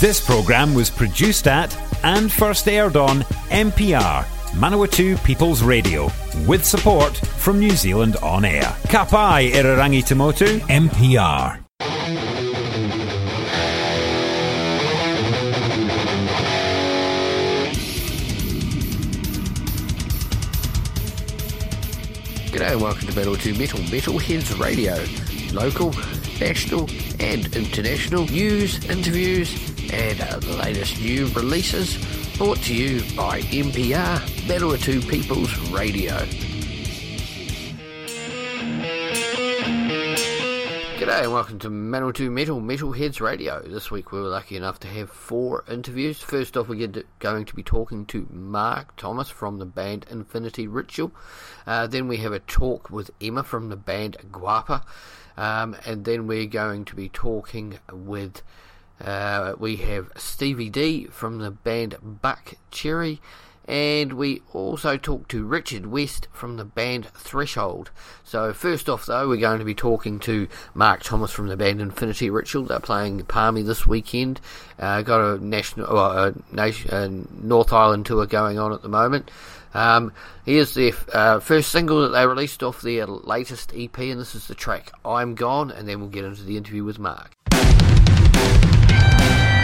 This programme was produced at and first aired on MPR, Manawatu People's Radio, with support from New Zealand On Air. Kapai Irarangi Tamotu, MPR. G'day and welcome to Metal to Metal Metalheads Radio. Local, national and international news, interviews and uh, the latest new releases brought to you by MPR, Metal 2 People's Radio. G'day and welcome to Metal to Metal Metalheads Radio. This week we were lucky enough to have four interviews. First off, we're going to be talking to Mark Thomas from the band Infinity Ritual. Uh, then we have a talk with Emma from the band Guapa. Um, and then we're going to be talking with, uh, we have Stevie D from the band Buck Cherry. And we also talked to Richard West from the band Threshold. So, first off, though, we're going to be talking to Mark Thomas from the band Infinity Ritual. They're playing Palmy this weekend. Uh, got a national, a, nation, North Island tour going on at the moment. Um, here's their uh, first single that they released off their latest EP, and this is the track I'm Gone, and then we'll get into the interview with Mark. Thank you.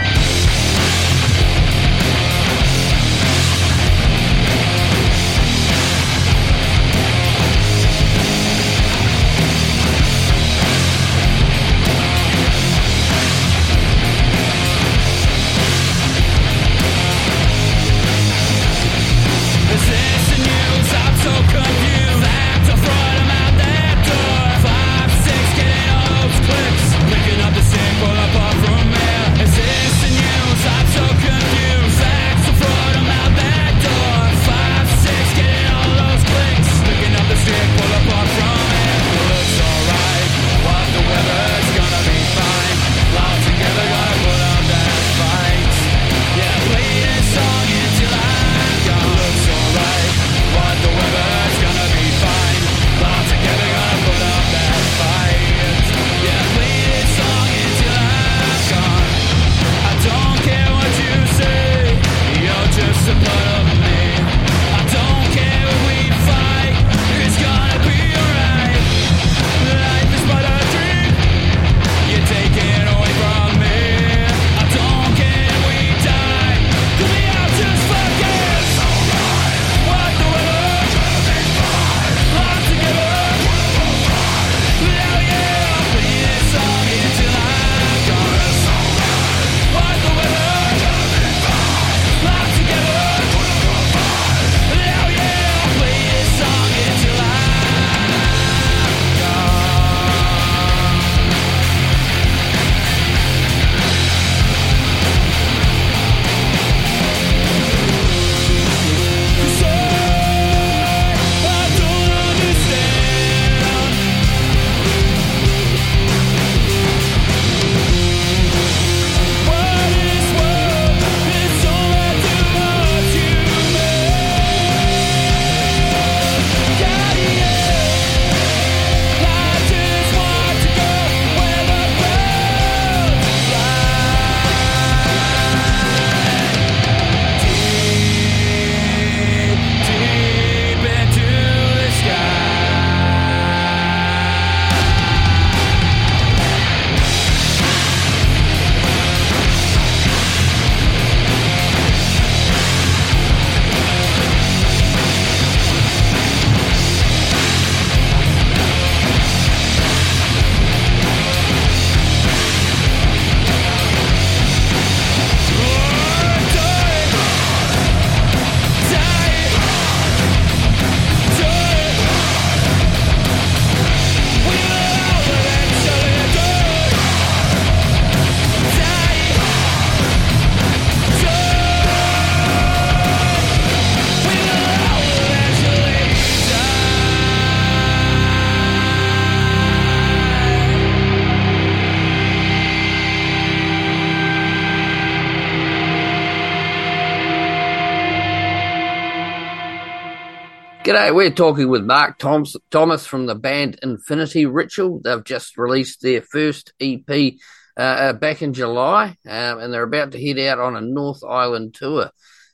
G'day, we're talking with Mark Thomas from the band Infinity Ritual. They've just released their first EP uh, back in July, um, and they're about to head out on a North Island tour.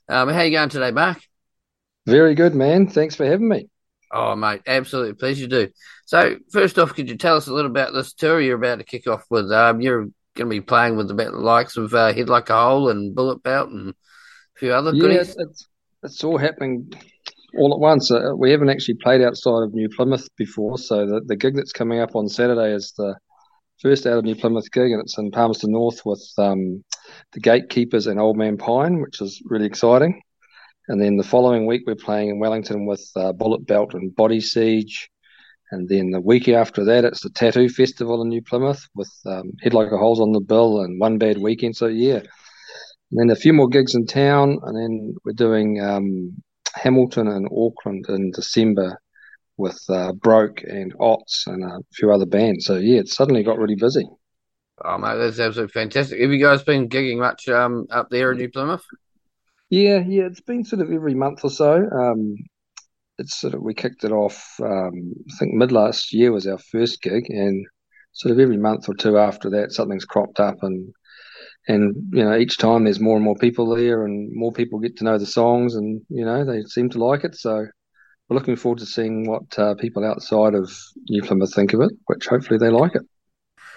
Um, how you going today, Mark? Very good, man. Thanks for having me. Oh, mate, absolutely pleasure to. Do. So, first off, could you tell us a little about this tour you're about to kick off with? Um, you're going to be playing with the likes of uh, Head Like a Hole and Bullet Belt and a few other goodies. Yeah, it's, it's all happening all at once. Uh, we haven't actually played outside of New Plymouth before, so the, the gig that's coming up on Saturday is the first out of New Plymouth gig, and it's in Palmerston North with um, the Gatekeepers and Old Man Pine, which is really exciting. And then the following week, we're playing in Wellington with uh, Bullet Belt and Body Siege. And then the week after that, it's the Tattoo Festival in New Plymouth with um, Head Like a Hole's on the bill and One Bad Weekend. So, yeah. And then a few more gigs in town. And then we're doing um, Hamilton and Auckland in December with uh, Broke and Ots and a few other bands. So, yeah, it suddenly got really busy. Oh, mate, that's absolutely fantastic. Have you guys been gigging much um, up there in New Plymouth? Yeah, yeah, it's been sort of every month or so. Um, it's sort of we kicked it off. Um, I think mid last year was our first gig, and sort of every month or two after that, something's cropped up, and and you know each time there's more and more people there, and more people get to know the songs, and you know they seem to like it. So we're looking forward to seeing what uh, people outside of New Plymouth think of it, which hopefully they like it.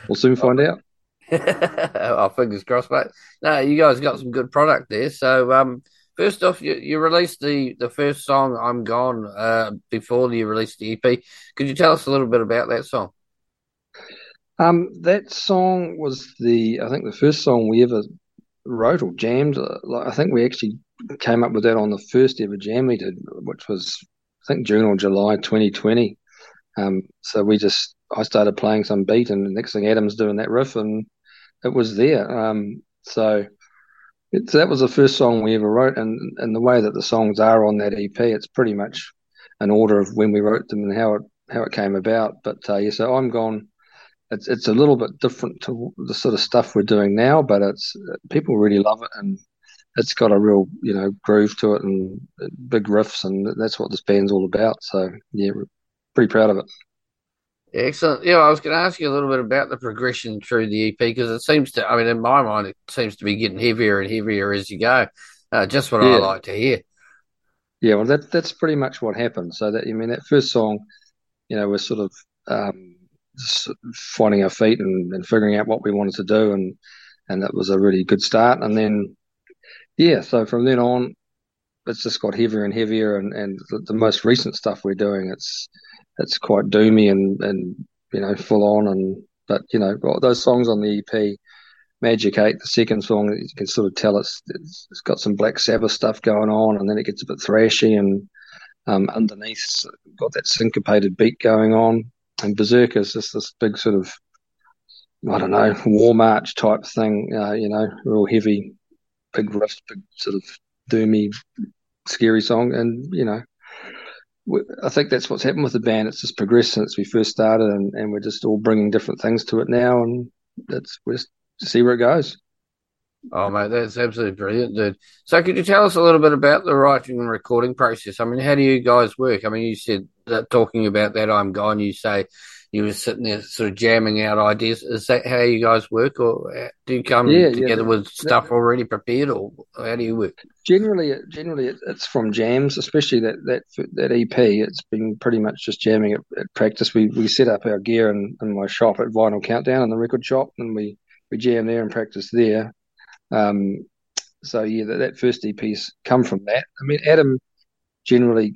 We'll soon find out. oh, fingers crossed, mate. No, you guys got some good product there. So, um, first off, you, you released the, the first song, I'm Gone, uh, before you released the EP. Could you tell us a little bit about that song? Um, that song was the, I think, the first song we ever wrote or jammed. I think we actually came up with that on the first ever jam we did, which was, I think, June or July 2020. Um, so we just, I started playing some beat, and the next thing Adam's doing that riff, and it was there. Um, so, it, so that was the first song we ever wrote, and and the way that the songs are on that EP, it's pretty much an order of when we wrote them and how it how it came about. But uh, yeah, so I'm gone. It's it's a little bit different to the sort of stuff we're doing now, but it's people really love it, and it's got a real you know groove to it and big riffs, and that's what this band's all about. So yeah, pretty proud of it. Excellent. Yeah, I was going to ask you a little bit about the progression through the EP because it seems to, I mean, in my mind, it seems to be getting heavier and heavier as you go. Uh, just what yeah. I like to hear. Yeah, well, that that's pretty much what happened. So that I mean, that first song, you know, we're sort of um, finding our feet and, and figuring out what we wanted to do, and and that was a really good start. And then, yeah, so from then on, it's just got heavier and heavier, and and the, the most recent stuff we're doing, it's it's quite doomy and and you know full on and but you know those songs on the EP Magic Eight, the second song, you can sort of tell it's, it's, it's got some Black Sabbath stuff going on, and then it gets a bit thrashy, and um, underneath got that syncopated beat going on. And Berserk is just this big sort of, I don't know, war march type thing, uh, you know, real heavy, big riff, big sort of doomy, scary song, and you know, I think that's what's happened with the band. It's just progressed since we first started, and, and we're just all bringing different things to it now, and that's we just see where it goes. Oh, mate, that's absolutely brilliant, dude. So, could you tell us a little bit about the writing and recording process? I mean, how do you guys work? I mean, you said that talking about that, I'm gone. You say you were sitting there sort of jamming out ideas. Is that how you guys work, or uh, do you come yeah, together yeah, with stuff already prepared, or how do you work? Generally, generally it's from jams, especially that that that EP. It's been pretty much just jamming at, at practice. We we set up our gear in, in my shop at Vinyl Countdown in the record shop, and we we jam there and practice there. Um, so yeah, that, that first EP's come from that. I mean, Adam generally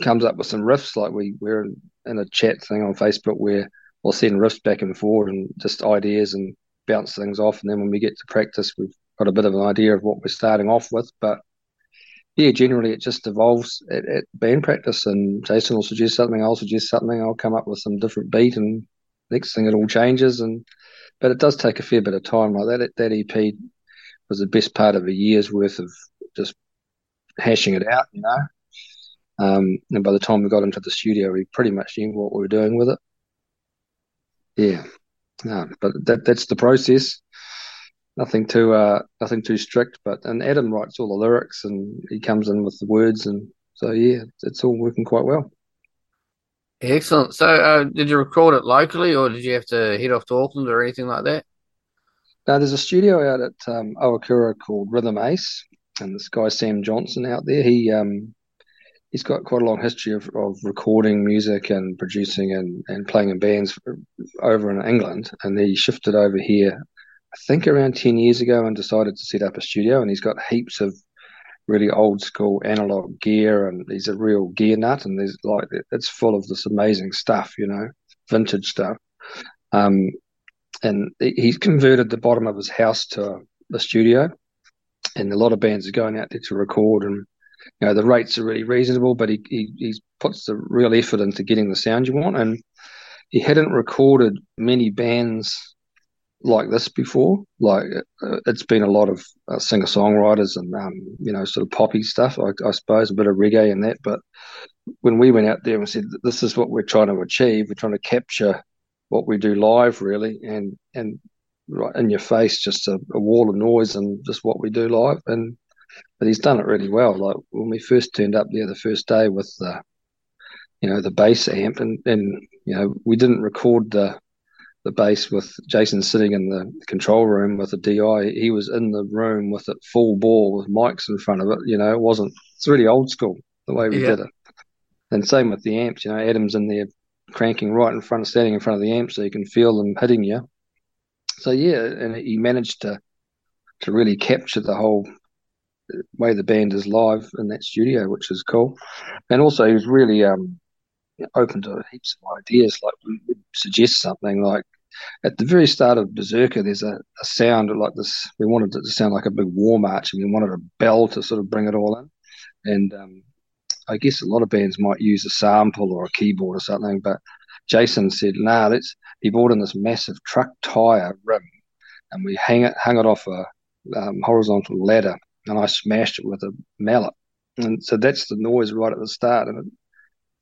comes up with some riffs like we we're in a chat thing on Facebook where we'll send riffs back and forward and just ideas and bounce things off. And then when we get to practice, we've got a bit of an idea of what we're starting off with. But yeah, generally it just evolves at, at band practice. And Jason will suggest something, I'll suggest something, I'll come up with some different beat, and next thing it all changes. And but it does take a fair bit of time. Like that, that EP was the best part of a year's worth of just hashing it out, you know. Um, and by the time we got into the studio, we pretty much knew what we were doing with it. Yeah, no, but that that's the process. Nothing too uh, nothing too strict. But and Adam writes all the lyrics, and he comes in with the words, and so yeah, it's all working quite well. Excellent. So, uh, did you record it locally, or did you have to head off to Auckland or anything like that? Now, there's a studio out at um, called Rhythm Ace, and this guy Sam Johnson out there. He um, he's got quite a long history of, of recording music and producing and, and playing in bands over in England, and he shifted over here, I think around ten years ago, and decided to set up a studio. And he's got heaps of really old school analog gear, and he's a real gear nut, and there's like it's full of this amazing stuff, you know, vintage stuff. Um, and he's converted the bottom of his house to a studio, and a lot of bands are going out there to record, and you know the rates are really reasonable, but he he, he puts the real effort into getting the sound you want, and he hadn't recorded many bands like this before. Like uh, it's been a lot of uh, singer songwriters and um, you know sort of poppy stuff, I, I, suppose, a bit of reggae and that. But when we went out there and said this is what we're trying to achieve, we're trying to capture what we do live, really, and and right in your face, just a, a wall of noise and just what we do live. And but he's done it really well. Like when we first turned up there the first day with the you know the bass amp and and you know we didn't record the the bass with Jason sitting in the control room with a DI. He was in the room with it full bore with mics in front of it. You know, it wasn't. It's really old school the way we yeah. did it. And same with the amps. You know, Adam's in there cranking right in front, standing in front of the amp, so you can feel them hitting you. So yeah, and he managed to to really capture the whole way the band is live in that studio, which is cool. And also, he was really um, open to heaps of ideas. Like we would suggest something like at the very start of Berserker, there's a, a, sound like this. We wanted it to sound like a big war march, and we wanted a bell to sort of bring it all in. And um, I guess a lot of bands might use a sample or a keyboard or something, but Jason said, "Nah, let's." He brought in this massive truck tire rim, and we hang it, hung it off a um, horizontal ladder, and I smashed it with a mallet. And so that's the noise right at the start, and it,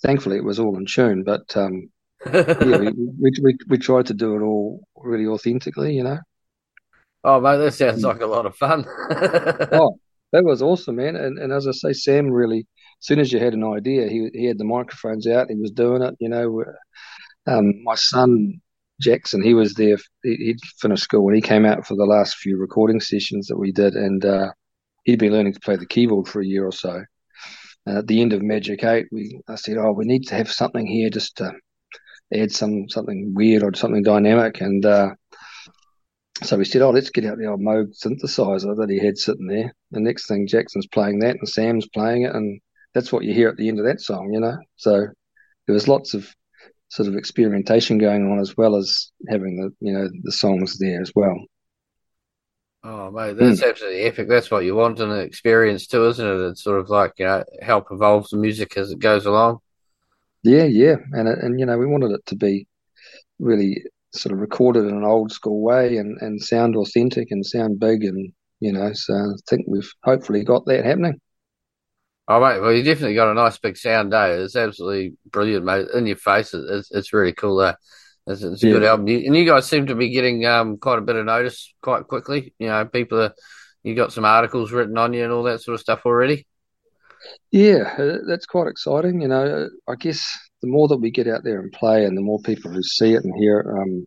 thankfully it was all in tune. But um, yeah, we, we, we we tried to do it all really authentically, you know. Oh man, that sounds like a lot of fun. oh, that was awesome, man. And and as I say, Sam really, soon as you had an idea, he he had the microphones out. He was doing it. You know, um, my son Jackson, he was there. He, would finished school and he came out for the last few recording sessions that we did, and uh, he'd been learning to play the keyboard for a year or so. And at the end of Magic Eight, we I said, "Oh, we need to have something here just to add some something weird or something dynamic." And uh, so we said, "Oh, let's get out the old Moog synthesizer that he had sitting there." The next thing, Jackson's playing that, and Sam's playing it, and that's what you hear at the end of that song, you know. So there was lots of sort of experimentation going on as well as having the you know the songs there as well. Oh mate, that's mm. absolutely epic. That's what you want in an experience too, isn't it? It's sort of like you know help evolve the music as it goes along. Yeah, yeah, and and you know we wanted it to be really sort of recorded in an old school way and and sound authentic and sound big and you know so I think we've hopefully got that happening. Oh mate, well you definitely got a nice big sound day. It's absolutely brilliant, mate. In your face, it's it's really cool. There. It's, it's a yeah. good album, and you guys seem to be getting um, quite a bit of notice quite quickly. You know, people are. You got some articles written on you and all that sort of stuff already. Yeah, uh, that's quite exciting. You know, I guess the more that we get out there and play, and the more people who see it and hear it, um,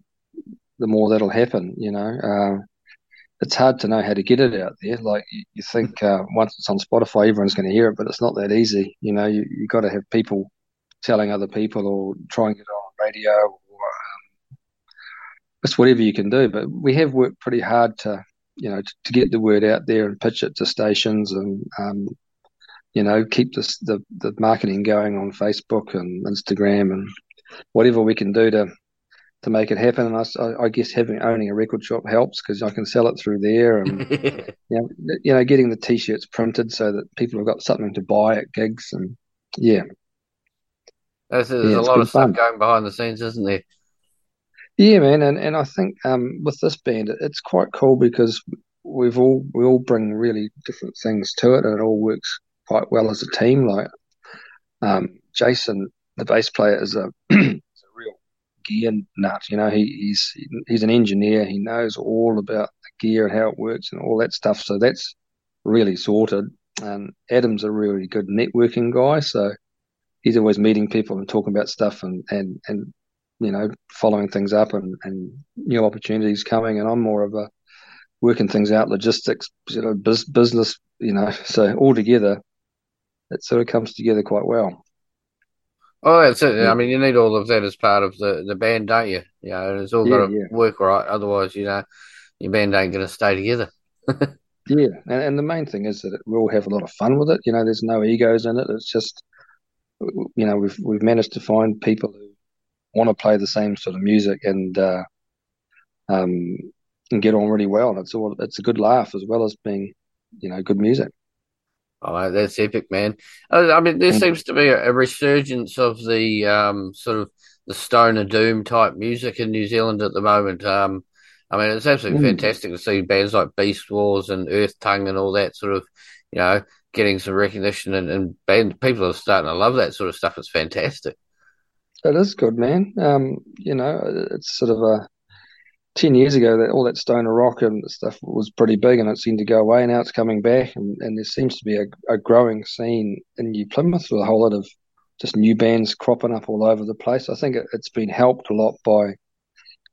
the more that'll happen. You know, uh, it's hard to know how to get it out there. Like you, you think uh, once it's on Spotify, everyone's going to hear it, but it's not that easy. You know, you you got to have people telling other people or try and get it on radio or it's whatever you can do. But we have worked pretty hard to, you know, to, to get the word out there and pitch it to stations and, um, you know, keep this, the, the marketing going on Facebook and Instagram and whatever we can do to, to make it happen. And I, I guess having owning a record shop helps because I can sell it through there, and you, know, you know, getting the t-shirts printed so that people have got something to buy at gigs, and yeah, there's, there's yeah, a lot of fun. stuff going behind the scenes, isn't there? Yeah, man, and, and I think um, with this band, it's quite cool because we've all we all bring really different things to it, and it all works quite well as a team. Like um, Jason, the bass player, is a, is a real gear nut. You know, he, he's he's an engineer. He knows all about the gear and how it works and all that stuff. So that's really sorted. And Adam's a really good networking guy, so he's always meeting people and talking about stuff and and and you know, following things up and, and new opportunities coming. And I'm more of a, working things out, logistics, you know, business, you know. So all together, it sort of comes together quite well. Oh, that's it. Yeah. I mean, you need all of that as part of the, the band, don't you? You know, it's all yeah, got to yeah. work right. Otherwise, you know, your band ain't going to stay together. yeah, and, and the main thing is that we all have a lot of fun with it. You know, there's no egos in it. It's just, you know, we've we've managed to find people who want to play the same sort of music and uh, um, and get on really well. And it's all it's a good laugh as well as being, you know, good music. Oh, that's epic, man. I mean, there mm. seems to be a, resurgence of the um, sort of the stoner doom type music in New Zealand at the moment. Um, I mean, it's absolutely mm. fantastic to see bands like Beast Wars and Earth Tongue and all that sort of, you know, getting some recognition and, and band, people are starting to love that sort of stuff. It's fantastic. It is good, man. Um, you know, it's sort of a 10 years ago that all that stoner rock and stuff was pretty big and it seemed to go away. And now it's coming back and, and there seems to be a, a, growing scene in new plymouth with a whole lot of just new bands cropping up all over the place. I think it, has been helped a lot by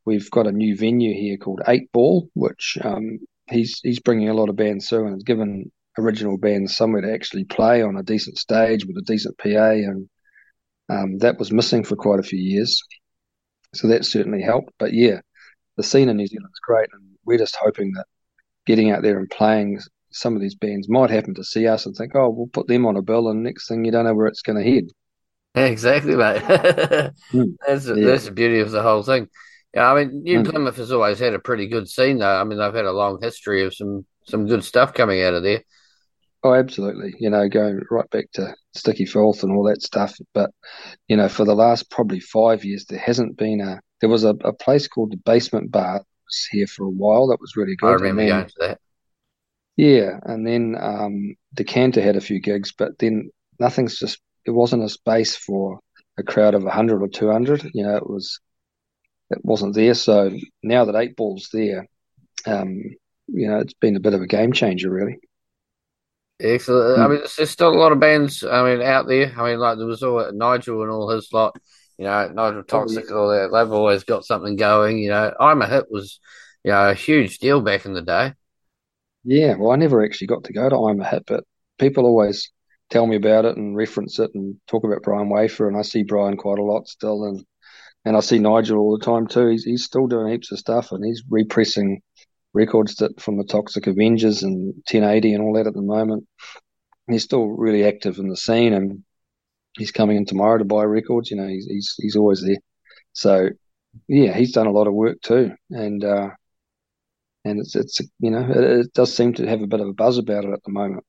we've got a new venue here called eight ball which um, he's he's bringing a lot of bands through and has given original bands somewhere to actually play on a decent stage with a decent pa and um, that was missing for quite a few years. So that certainly helped. But yeah the scene in New Zealand is great, and we're just hoping that getting out there and playing some of these bands might happen to see us and think, oh, we'll put them on a bill, and next thing you don't know where it's going to head. Exactly, mate. mm, that's yeah. that's the beauty of the whole thing. Yeah, I mean, New mm. Plymouth has always had a pretty good scene, though. I mean, they've had a long history of some some good stuff coming out of there. Oh, absolutely. You know, going right back to Sticky Filth and all that stuff. But, you know, for the last probably five years, there hasn't been a. There was a, a place called the Basement Bar that was here for a while. That was really good. I remember then, going to that. Yeah, and then um, Decanter had a few gigs, but then nothing's just. It wasn't a space for a crowd of hundred or two hundred. You know, it was. It wasn't there. So now that Eight Ball's there, um, you know, it's been a bit of a game changer, really. Excellent. I hmm. mean, there's still a lot of bands. I mean, out there. I mean, like there was all Nigel and all his lot. You know, Nigel Toxic all that. Uh, they've always got something going. You know, I'm a hit was, you know, a huge deal back in the day. Yeah, well, I never actually got to go to I'm a hit, but people always tell me about it and reference it and talk about Brian Wafer, and I see Brian quite a lot still, and and I see Nigel all the time too. He's he's still doing heaps of stuff, and he's repressing records that from the Toxic Avengers and 1080 and all that at the moment. He's still really active in the scene, and he's coming in tomorrow to buy records. You know, he's he's, he's always there. So yeah, he's done a lot of work too, and uh, and it's it's you know it, it, does seem to have a bit of a buzz about it at the moment.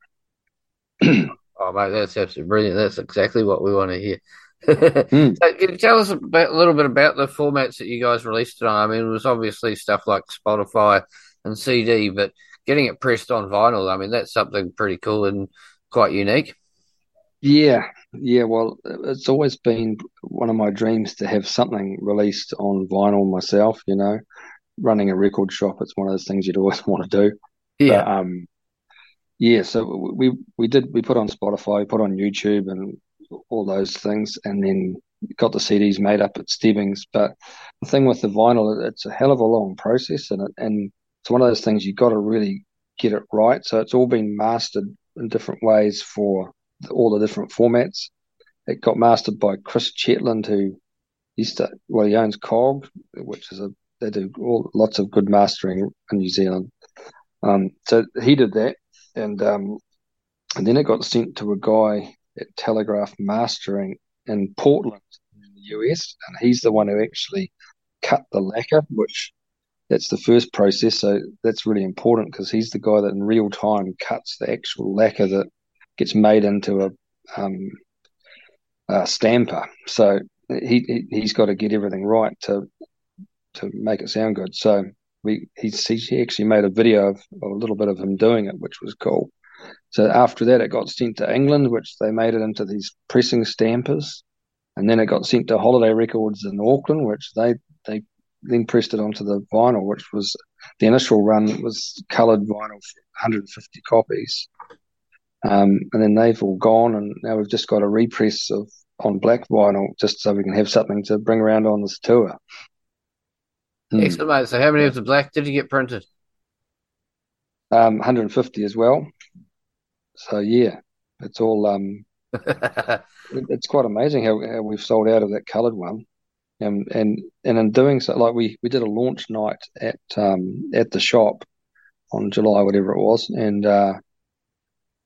oh mate, that's absolutely brilliant. That's exactly what we want to hear. mm. so can you tell us about, a little bit about the formats that you guys released it on? I mean, it was obviously stuff like Spotify and CD, but getting it pressed on vinyl, I mean, that's something pretty cool and quite unique. Yeah, yeah. Well, it's always been one of my dreams to have something released on vinyl myself. You know, running a record shop, it's one of those things you'd always want to do. Yeah. But, um, yeah. So we we did we put on Spotify, put on YouTube, and all those things, and then got the CDs made up at Stebbings. But the thing with the vinyl, it's a hell of a long process, and it, and it's one of those things you've got to really get it right. So it's all been mastered in different ways for all the different formats. It got mastered by Chris Chetland, who used to well he owns Kog, which is a they do all, lots of good mastering in New Zealand. Um, so he did that, and um, and then it got sent to a guy at Telegraph Mastering in Portland, in the US, and he's the one who actually cut the lacquer, which that's the first process. So that's really important because he's the guy that in real time cuts the actual lacquer that gets made into a, um, a stamper. So he, he has got to get everything right to to make it sound good. So we he actually made a video of, of a little bit of him doing it, which was cool. So after that, it got sent to England, which they made it into these pressing stampers, and then it got sent to Holiday Records in Auckland, which they they then pressed it onto the vinyl, which was the initial run was coloured vinyl for 150 copies. Um, and then they've all gone, and now we've just got a repress of on black vinyl, just so we can have something to bring around on this tour. Hmm. Excellent, mate. So, how many of the black did you get printed? Um, 150 as well. So yeah, it's all um, it's quite amazing how, how we've sold out of that coloured one. And, and and in doing so, like we, we did a launch night at um, at the shop on July whatever it was, and uh,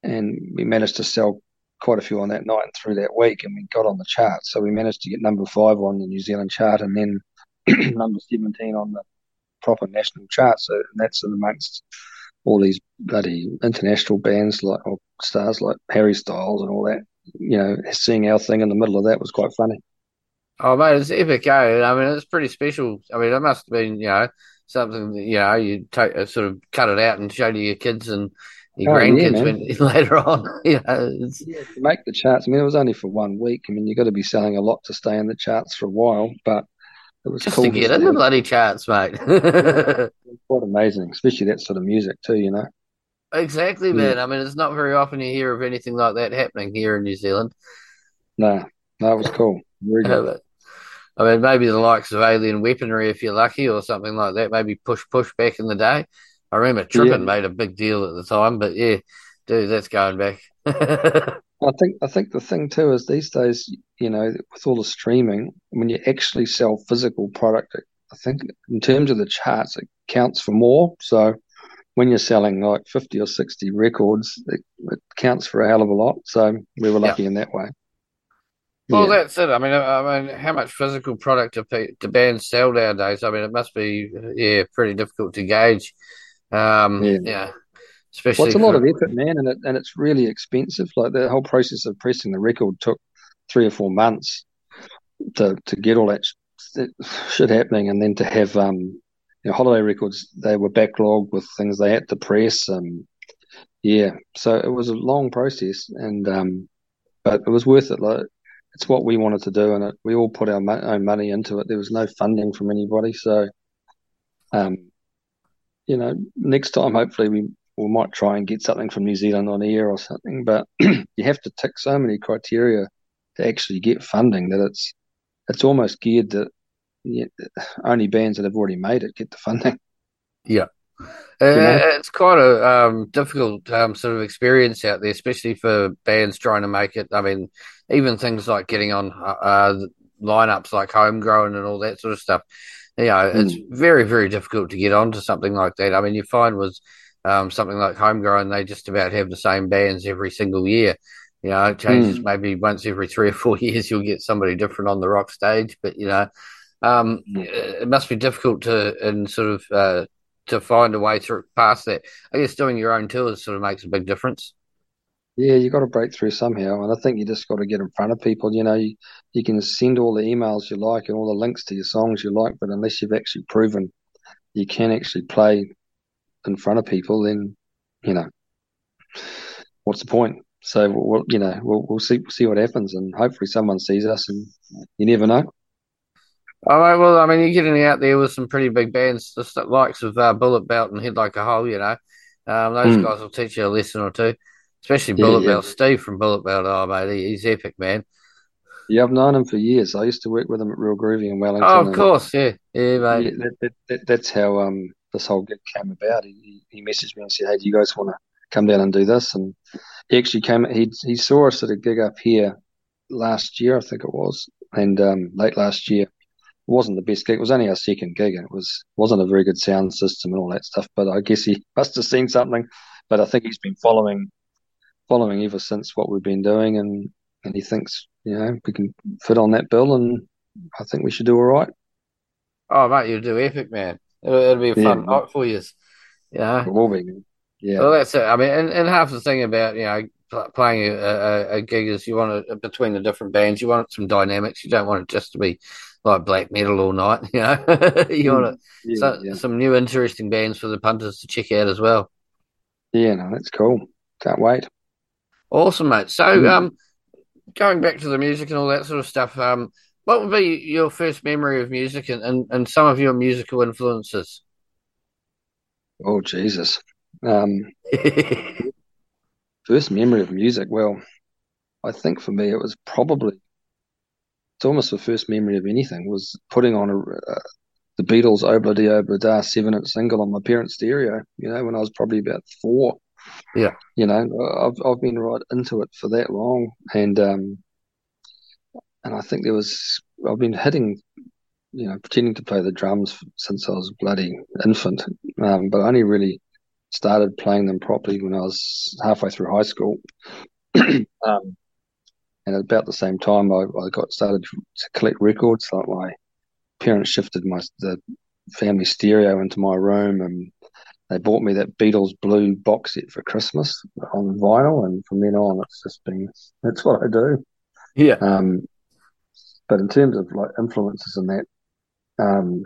and we managed to sell quite a few on that night and through that week, and we got on the chart. So we managed to get number five on the New Zealand chart, and then number seventeen on the proper national chart. So that's amongst all these bloody international bands like or stars like Harry Styles and all that. You know, seeing our thing in the middle of that was quite funny. Oh mate, it's epic, eh? I mean, it's pretty special. I mean, it must have been, you know, something that, you know, you take uh, sort of cut it out and show to your kids and your oh, grandkids yeah, later on. You know, yeah, to make the charts. I mean, it was only for one week. I mean, you've got to be selling a lot to stay in the charts for a while, but it was just cool to get in the bloody charts, mate. quite amazing, especially that sort of music too. You know. Exactly, hmm. man. I mean, it's not very often you hear of anything like that happening here in New Zealand. No, that was cool. Very good. I mean, maybe the likes of alien weaponry, if you're lucky, or something like that. Maybe push push back in the day. I remember Trippin yeah. made a big deal at the time, but yeah, dude, that's going back. I think I think the thing too is these days, you know, with all the streaming, when you actually sell physical product, I think in terms of the charts, it counts for more. So when you're selling like fifty or sixty records, it, it counts for a hell of a lot. So we were lucky in that way. Well, yeah. that's it. I mean, I mean, how much physical product do, do bands sell nowadays? I mean, it must be yeah pretty difficult to gauge. Um, yeah. yeah. Especially well, it's a lot of effort, man, and it, and it's really expensive. Like the whole process of pressing the record took three or four months to to get all that shit happening, and then to have um, you know, holiday records, they were backlogged with things they had to press, and yeah, so it was a long process, and um, but it was worth it. Like it's what we wanted to do, and it, we all put our own money into it. There was no funding from anybody, so um, you know, next time hopefully we we might try and get something from New Zealand on air or something. But you have to tick so many criteria to actually get funding that it's it's almost geared that yeah, only bands that have already made it get the funding. Yeah. Uh, it's quite a um, difficult um, sort of experience out there, especially for bands trying to make it. I mean, even things like getting on uh, uh lineups like Homegrown and all that sort of stuff. You know, mm. it's very, very difficult to get onto something like that. I mean, you find was um, something like homegrown, they just about have the same bands every single year. You know, it changes mm. maybe once every three or four years. You'll get somebody different on the rock stage, but you know, um, hmm. it must be difficult to and sort of uh, to find a way through past that. I guess doing your own tours sort of makes a big difference. Yeah, you got to break through somehow, and I think you just got to get in front of people. You know, you, you can send all the emails you like and all the links to your songs you like, but unless you've actually proven you can actually play in front of people, then you know what's the point? So we'll, you know we'll, we'll see see what happens, and hopefully someone sees us, and you never know. All right, well, I mean, you're getting out there with some pretty big bands, the likes of uh, Bullet Belt and Head Like a Hole. You know, um, those mm. guys will teach you a lesson or two. Especially Bullet yeah, Belt, Steve from Bullet Belt. Oh, mate, he's epic, man. Yeah, I've known him for years. I used to work with him at Real Groovy in Wellington. Oh, of course, yeah, yeah, mate. Yeah, that, that, that, that's how um this whole gig came about. He, he messaged me and said, "Hey, do you guys want to come down and do this?" And he actually came. He he saw us at a gig up here last year, I think it was, and um, late last year. It wasn't the best gig. It was only our second gig, and it was wasn't a very good sound system and all that stuff. But I guess he must have seen something. But I think he's been following following ever since what we've been doing, and and he thinks you know we can fit on that bill, and I think we should do all right. Oh, mate, you'll do epic, man. It'll, it'll be a fun yeah. night for you. Yeah, it will be. Yeah. Well, that's it. I mean, and, and half the thing about you know playing a, a, a gig is you want it between the different bands. You want some dynamics. You don't want it just to be like black metal all night. You know, you mm. want it, yeah, so, yeah. some new interesting bands for the punters to check out as well. Yeah, no, that's cool. Can't wait. Awesome, mate. So, mm. um, going back to the music and all that sort of stuff, um, what would be your first memory of music and, and, and some of your musical influences? Oh, Jesus. Um, first memory of music. Well, I think for me, it was probably, it's almost the first memory of anything was putting on a, the Beatles Obla di Obla Da seven inch single on my parents' stereo. You know, when I was probably about four. Yeah. You know, I've I've been right into it for that long, and um, and I think there was I've been hitting, you know, pretending to play the drums since I was bloody infant, um, but I only really started playing them properly when I was halfway through high school. um, and about the same time, I, I got started to collect records. Like my parents shifted my the family stereo into my room, and they bought me that Beatles Blue box set for Christmas on vinyl. And from then on, it's just been that's what I do. Yeah. Um, but in terms of like influences and that, um,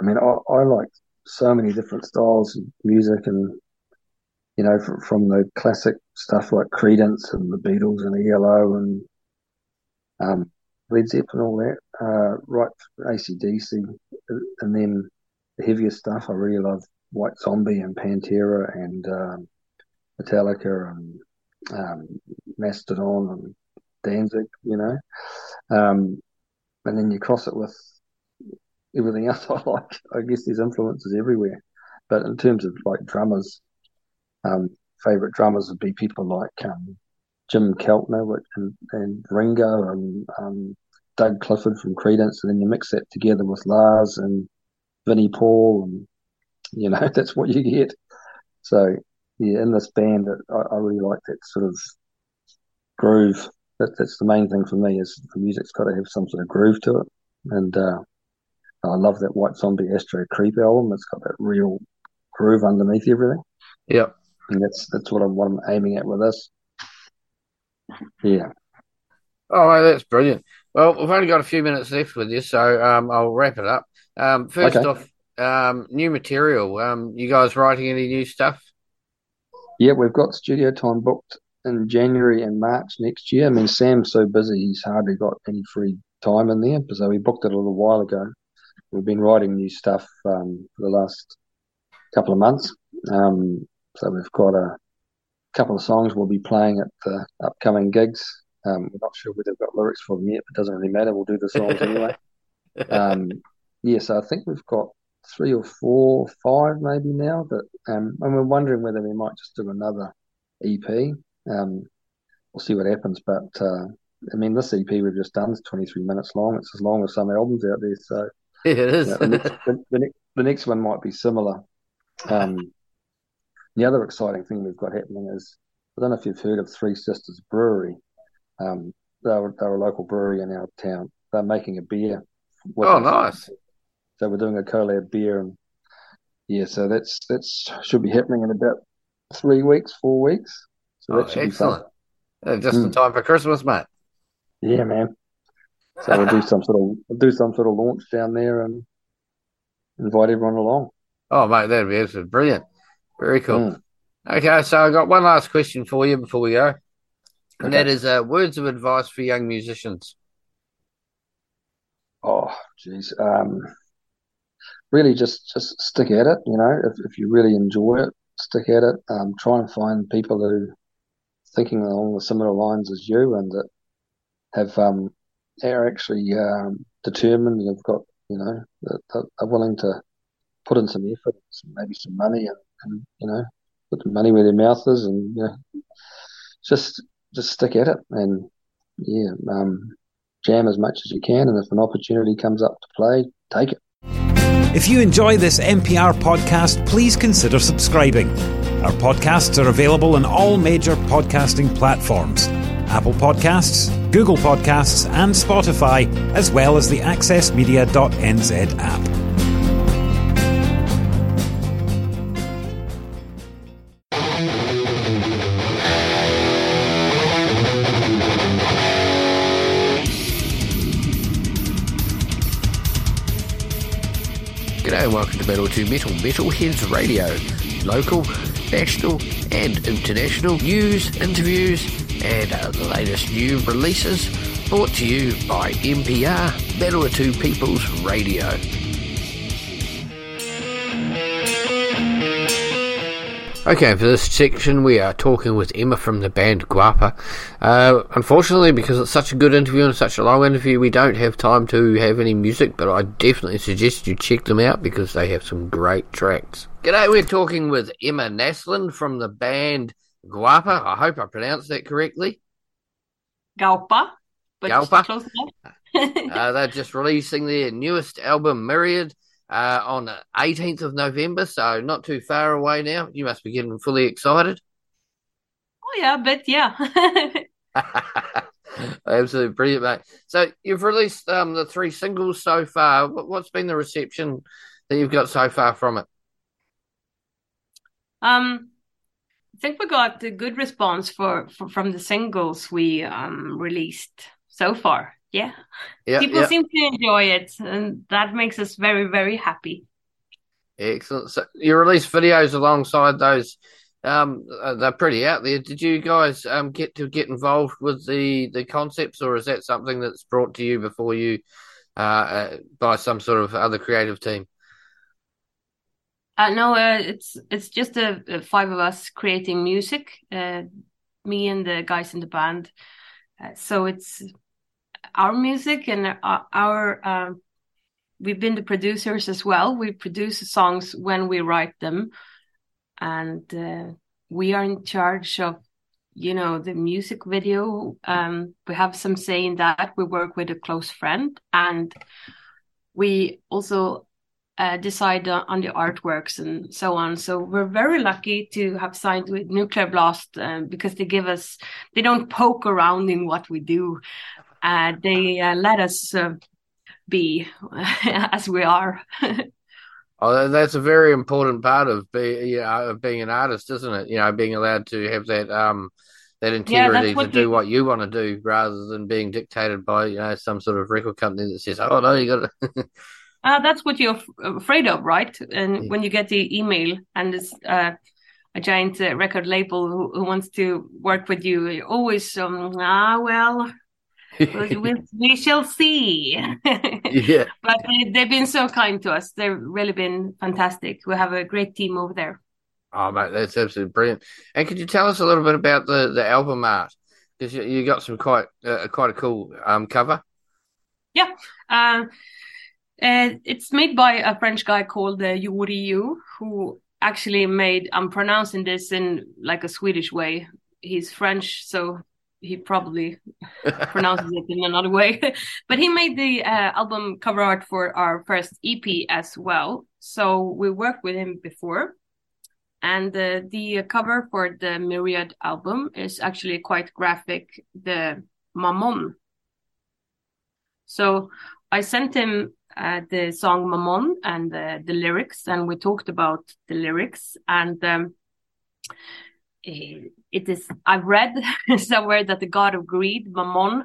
I mean, I, I like so many different styles of music and you know, from, from the classic stuff like Creedence and the Beatles and ELO and um, Led Zeppelin, all that, uh, right ACDC, and then the heavier stuff. I really love White Zombie and Pantera and um, Metallica and um, Mastodon and Danzig, you know. Um, and then you cross it with everything else I like. I guess there's influences everywhere. But in terms of like drummers, um, favorite drummers would be people like um, Jim Keltner and, and Ringo and um, Doug Clifford from Creedence, and then you mix that together with Lars and Vinnie Paul, and you know that's what you get. So yeah, in this band, I, I really like that sort of groove. That, that's the main thing for me is the music's got to have some sort of groove to it, and uh, I love that White Zombie Astro Creep album. It's got that real groove underneath everything. Yep and that's that's what I'm what I'm aiming at with this. Yeah. Oh, that's brilliant. Well, we've only got a few minutes left with you, so um, I'll wrap it up. Um, first okay. off, um, new material. Um, you guys writing any new stuff? Yeah, we've got studio time booked in January and March next year. I mean, Sam's so busy; he's hardly got any free time in there. So we booked it a little while ago. We've been writing new stuff um, for the last couple of months. Um, so we've got a couple of songs we'll be playing at the upcoming gigs. Um, we're not sure whether we've got lyrics for them yet, but it doesn't really matter. We'll do the songs anyway. Um, yeah, so I think we've got three or four, five maybe now. But um, and we're wondering whether we might just do another EP. Um, we'll see what happens. But uh, I mean, this EP we've just done is 23 minutes long. It's as long as some albums out there. So it is. You know, the, next, the, the, next, the, next, one might be similar. Um, the other exciting thing we've got happening is I don't know if you've heard of Three Sisters Brewery. Um, they're, they're a local brewery in our town. They're making a beer. Oh, nice. So we're doing a collab beer, and yeah, so that's that's should be happening in about three weeks, four weeks. So oh, excellent. Uh, just mm. in time for Christmas, mate. Yeah, man. So we'll do some sort of we'll do some sort of launch down there and invite everyone along. Oh, mate, that'd be absolutely brilliant. Very cool. Mm. Okay, so I've got one last question for you before we go, and okay. that is uh, words of advice for young musicians. Oh, geez. Um, really, just just stick at it. You know, if if you really enjoy it, stick at it. Um, try and find people who thinking along the similar lines as you, and that have um are actually um, determined and have got you know that, that are willing to put in some effort, maybe some money, and and you know put the money where their mouth is, and you know just just stick at it and yeah, um, jam as much as you can, and if an opportunity comes up to play, take it. If you enjoy this MPR podcast, please consider subscribing. Our podcasts are available on all major podcasting platforms Apple Podcasts, Google Podcasts, and Spotify, as well as the AccessMedia.nz app. And welcome to Metal to Metal Metalheads Radio. Local, national, and international news, interviews, and the latest new releases brought to you by MPR Metal to People's Radio. Okay, for this section, we are talking with Emma from the band Guapa. Uh, unfortunately, because it's such a good interview and such a long interview, we don't have time to have any music, but I definitely suggest you check them out because they have some great tracks. G'day, we're talking with Emma Naslund from the band Guapa. I hope I pronounced that correctly. Gaupa, but Gaupa. uh, they're just releasing their newest album, Myriad uh, on the 18th of November, so not too far away now. You must be getting fully excited. oh yeah, but yeah. Absolutely brilliant, mate. So you've released um, the three singles so far. What's been the reception that you've got so far from it? um, I think we got a good response for, for from the singles we um released so far. Yeah, Yeah, people yeah. seem to enjoy it, and that makes us very very happy. Excellent. So you release videos alongside those. Um, uh, they're pretty out there. Did you guys um get to get involved with the the concepts, or is that something that's brought to you before you uh, uh by some sort of other creative team? Uh, no, uh, it's it's just the uh, five of us creating music. Uh, me and the guys in the band. Uh, so it's our music and our. um, we've been the producers as well. We produce songs when we write them, and uh, we are in charge of, you know, the music video. Um, we have some say in that. We work with a close friend, and we also uh, decide on, on the artworks and so on. So we're very lucky to have signed with Nuclear Blast um, because they give us, they don't poke around in what we do. Uh, they uh, let us uh, be as we are. Oh, that's a very important part of being, you know, of being an artist, isn't it? You know, being allowed to have that um that integrity to do what you want to do, rather than being dictated by you know some sort of record company that says, "Oh no, you got to." Uh, that's what you're af- afraid of, right? And Yeah. when you get the email and it's uh, a giant uh, record label who, who wants to work with you, you always, um, ah, well, we, shall see. yeah. but they, they've been so kind to us. They've really been fantastic. We have a great team over there. Oh, mate, that's absolutely brilliant. And could you tell us a little bit about the, the album art? Because you, you got some quite uh, quite a cool um cover. Uh, uh, it's made by a French guy called uh, who actually made, I'm pronouncing this in like a Swedish way. He's French, so he probably pronounces it in another way. but he made the uh, album cover art for our first EP as well. So we worked with him before. And uh, the cover for the Myriad album is actually quite graphic, the Mammon. So I sent him uh, the song Mammon and the, the lyrics, and we talked about the lyrics. And um, eh, it is, I've read somewhere that the god of greed, Mammon,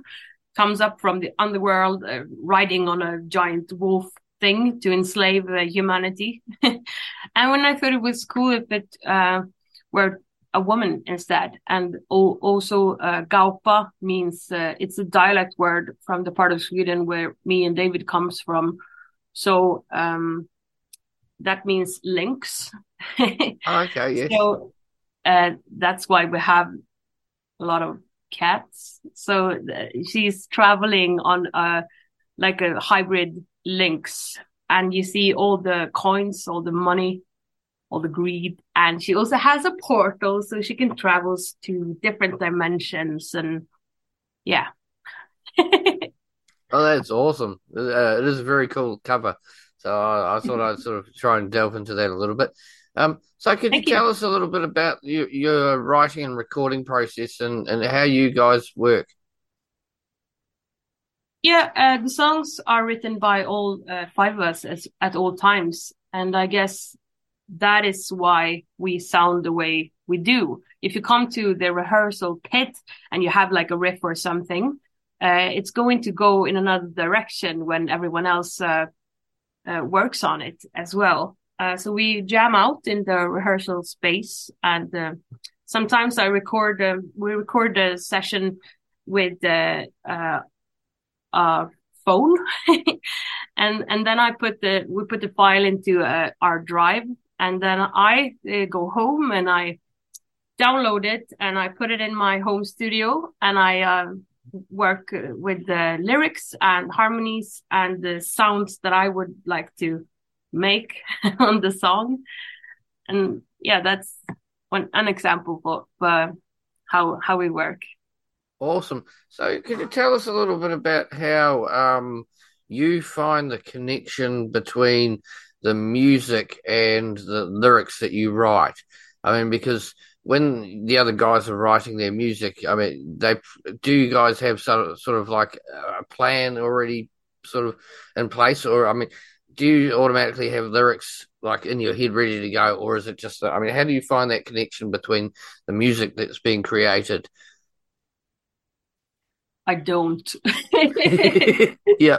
comes up from the underworld uh, riding on a giant wolf thing to enslave uh, humanity. and when I thought it was cool if it uh, were a woman instead. And al- also, uh, Gaupa means uh, it's a dialect word from the part of Sweden where me and David comes from. So um, that means lynx. Okay, yes. So uh, that's why we have a lot of cats. So uh, she's traveling on a like a hybrid lynx, and you see all the coins, all the money, all the greed, and she also has a portal, so she can travel to different dimensions, and yeah. Oh, that's awesome. Uh, it is a very cool cover. So I, I thought I'd sort of try and delve into that a little bit. Um, so could Thank you you. tell us a little bit about your, your writing and recording process and, and how you guys work? Yeah, uh, the songs are written by all uh, five of us as, at all times, and I guess that is why we sound the way we do. If you come to the rehearsal pit and you have like a riff or something, uh, it's going to go in another direction when everyone else uh, uh, works on it as well. Uh, so we jam out in the rehearsal space, and uh, sometimes I record. Uh, we record a session with uh, uh, uh phone and and then i put the we put the file into uh, our drive and then I go home and I download it and I put it in my home studio and I work with the lyrics and harmonies and the sounds that I would like to make on the song. And yeah, that's one an example for, uh, how how we work. Awesome. So, could you tell us a little bit about how um, you find the connection between the music and the lyrics that you write? I mean, because when the other guys are writing their music, I mean, they do you guys have sort of, sort of like a plan already sort of in place, or I mean, do you automatically have lyrics like in your head ready to go, or is it just? I mean, how do you find that connection between the music that's being created? I don't. yeah.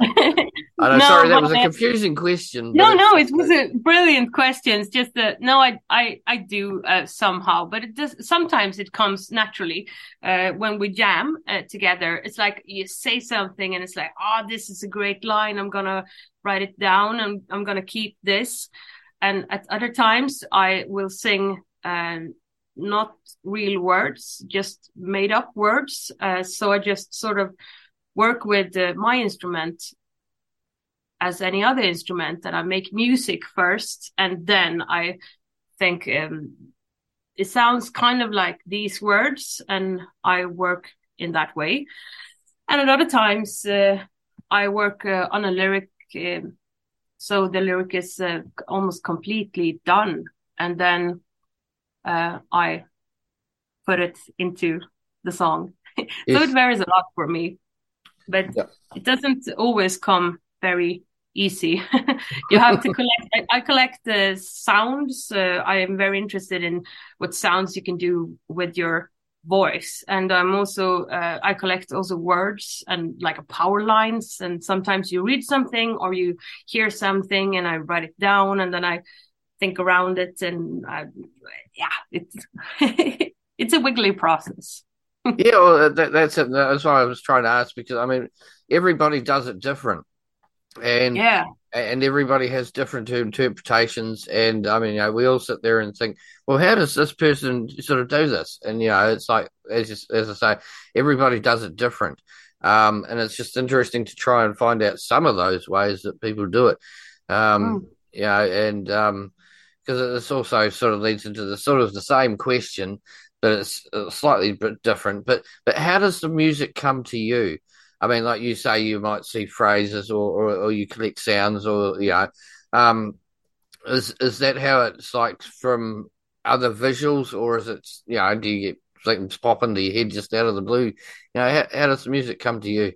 I know, No, sorry, that was a confusing question. No, no, it was a brilliant question. It's just that no, I, I, I do uh, somehow, but it does. Sometimes it comes naturally uh, when we jam uh, together. It's like you say something, and it's like, oh, this is a great line. I'm gonna write it down, and I'm gonna keep this. And at other times, I will sing um, not real words, just made up words. Uh, so I just sort of work with uh, my instrument as any other instrument that I make music first and then I think um, it sounds kind of like these words and I work in that way. And a lot of times uh, I work uh, on a lyric um so the lyric is uh, almost completely done and then uh, I put it into the song. so it varies a lot for me, but Yeah. it doesn't always come very easy. you have to collect. I, I collect the sounds. Uh, I am very interested in what sounds you can do with your voice, and I'm also uh, I collect also words and like power lines. And sometimes you read something or you hear something, and I write it down, and then I think around it, and I, yeah, it's it's a wiggly process. yeah, well, that, that's it. That's why I was trying to ask because I mean, everybody does it different, and Yeah. and everybody has different interpretations. And I mean, you know, we all sit there and think, well, how does this person sort of do this? And you know, it's like as you, as I say, everybody does it different. Um, and it's just interesting to try and find out some of those ways that people do it. Um, you know, and um, because this also sort of leads into the sort of the same question, but it's slightly different. But but how does the music come to you? I mean, like you say, you might see phrases or, or, or you collect sounds or, you know, um, is, is that how it's like from other visuals or is it, you know, do you get things pop into your head just out of the blue? You know, how, how does the music come to you?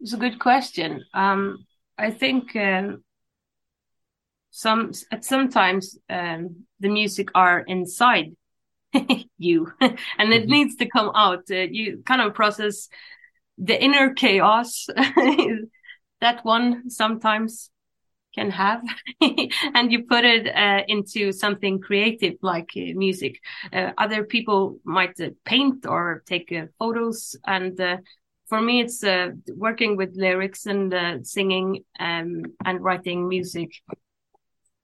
It's a good question. Um, I think um, some at sometimes um, the music are inside you, and it Mhm. needs to come out. Uh, you kind of process the inner chaos that one sometimes can have, and you put it uh, into something creative like uh, music. Uh, other people might uh, paint or take uh, photos, and uh, for me, it's uh, working with lyrics and uh, singing um, and writing music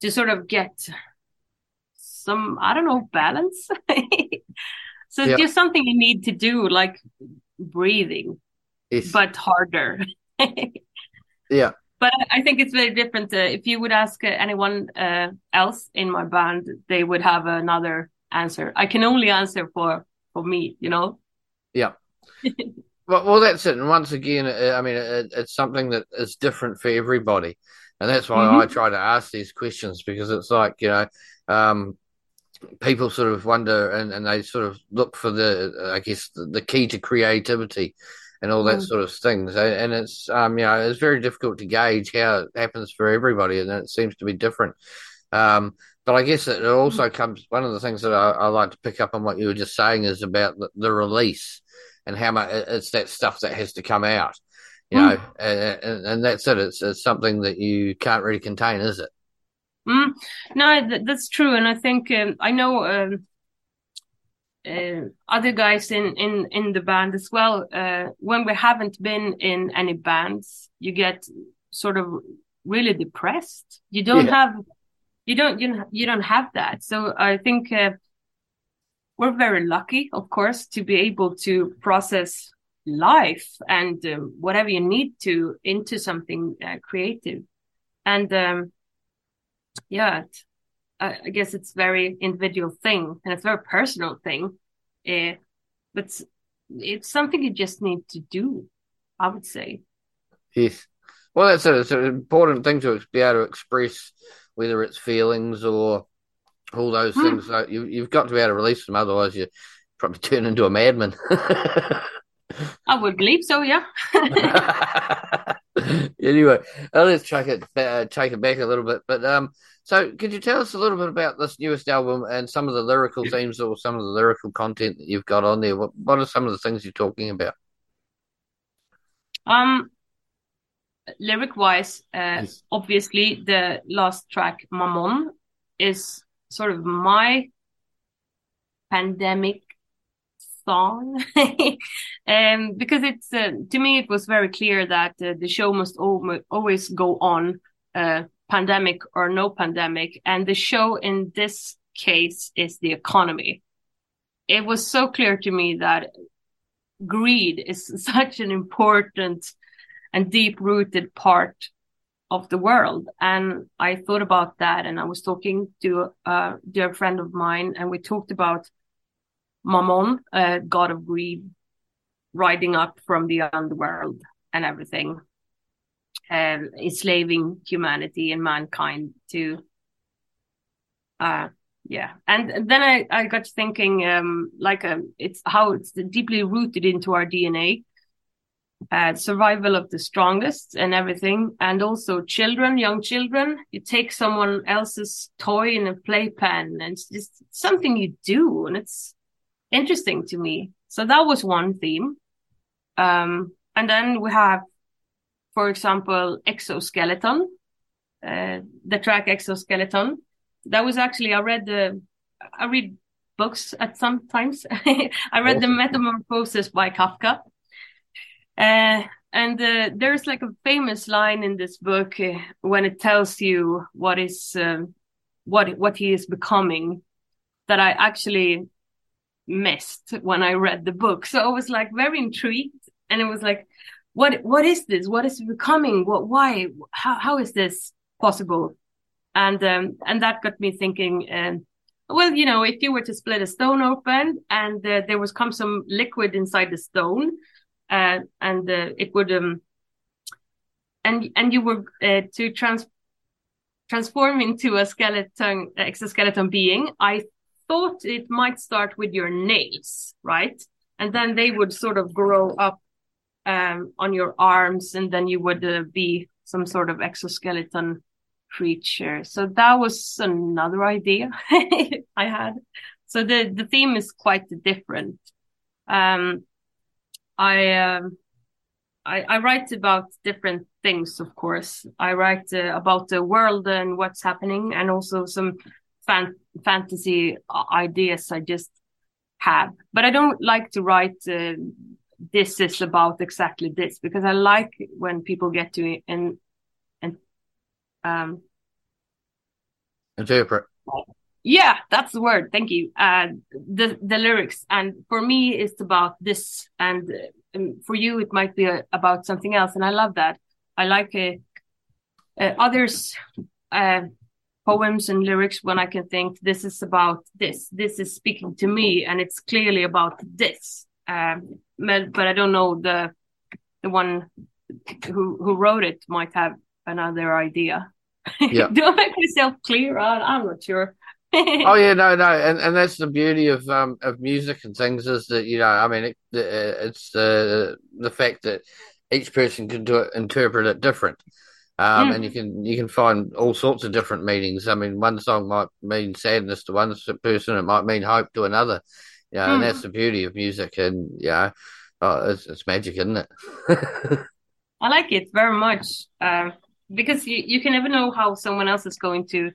to sort of get some, I don't know, balance. so Yeah. it's just something you need to do, like breathing, Yes. but harder. yeah. But I think it's very different. Uh, if you would ask uh, anyone uh, else in my band, they would have another answer. I can only answer for for me, you know. Yeah. Well, well, that's it. And once again, uh, I mean, it, it's something that is different for everybody, and that's why Mhm. I try to ask these questions because it's like you know, um, people sort of wonder and, and they sort of look for the, I guess, the, the key to creativity and all that Mm. sort of things. And, and it's, um, you know, it's very difficult to gauge how it happens for everybody, and it seems to be different. Um, but I guess it also comes. One of the things that I, I like to pick up on what you were just saying is about the, the release and how much it's that stuff that has to come out. You Mm. know, and, and, and that's it. It's, it's something that you can't really contain, is it? Mm, no, th- that's true, and I think um, I know um, uh, other guys in in in the band as well. Uh, when we haven't been in any bands, you get sort of really depressed. You don't Yeah. have, you don't, you don't, you don't have that. So I think uh, we're very lucky, of course, to be able to process life and um, whatever you need to into something uh, creative. And um, yeah, I, I guess it's very individual thing and it's a very personal thing. Uh, but it's, it's something you just need to do, I would say. Yes. Well, that's a, it's an important thing to be able to express, whether it's feelings or all those Hmm. things. So you, you've got to be able to release them, otherwise you probably turn into a madman. I would believe so, yeah. anyway, uh, let's take it uh, take it back a little bit. But um, so could you tell us a little bit about this newest album and some of the lyrical themes or some of the lyrical content that you've got on there? What what are some of the things you're talking about? Um, lyric wise, uh, Yes. obviously the last track, Mammon, is sort of my pandemic song. um, because it's, uh, to me, it was very clear that uh, the show must al- always go on, uh, pandemic or no pandemic. And the show in this case is the economy. It was so clear to me that greed is such an important and deep rooted part of the world. And I thought about that and I was talking to a dear friend of mine and we talked about Mammon, uh, god of greed, riding up from the underworld and everything, um, enslaving humanity and mankind to, uh, yeah. And then I, I got thinking, um, like, um, it's how it's deeply rooted into our DNA uh, survival of the strongest and everything. And also children, young children, you take someone else's toy in a playpen and it's just something you do. And it's interesting to me. So that was one theme. Um, and then we have, for example, exoskeleton, uh, the track exoskeleton. That was actually, I read the, I read books at some times. I read the Awesome. Metamorphosis by Kafka. Uh, and uh, there's like a famous line in this book uh, when it tells you what is um, what what he is becoming that I actually missed when I read the book. So I was like very intrigued, and it was like, what what is this? What is becoming? What why? How how is this possible? And um, and that got me thinking. Um, well, you know, if you were to split a stone open and uh, there was come some liquid inside the stone, uh, and uh, it would um and and you were uh, to trans transform into a skeleton exoskeleton being i thought it might start with your nails right? And then they would sort of grow up um on your arms and then you would uh, be some sort of exoskeleton creature. So that was another idea i had. So the the theme is quite different. Um I, um, I I write about different things, of course. I write uh, about the world and what's happening, and also some fan fantasy ideas I just have. But I don't like to write uh, this is about exactly this because I like when people get to and and um Interpret. yeah that's the word. Thank you. Uh the the lyrics. And for me it's about this. And um, for you it might be uh about something else. And i love that. I like uh, uh, others uh poems and lyrics when i can think this is about this. This is speaking to me and it's clearly about this. Um but, i don't know the the one who who wrote it might have another idea. Yeah. do i make myself clear? I'm not sure. Oh yeah, no, no, and and that's the beauty of um of music and things is that you know, I mean, it, uh, it's the the fact that each person can do it, interpret it different, um, Mm. and you can you can find all sorts of different meanings. I mean, one song might mean sadness to one person, it might mean hope to another, you know, and Mm. that's the beauty of music, and you know, oh, it's it's magic, isn't it? I like it very much um, because you, you can never know how someone else is going to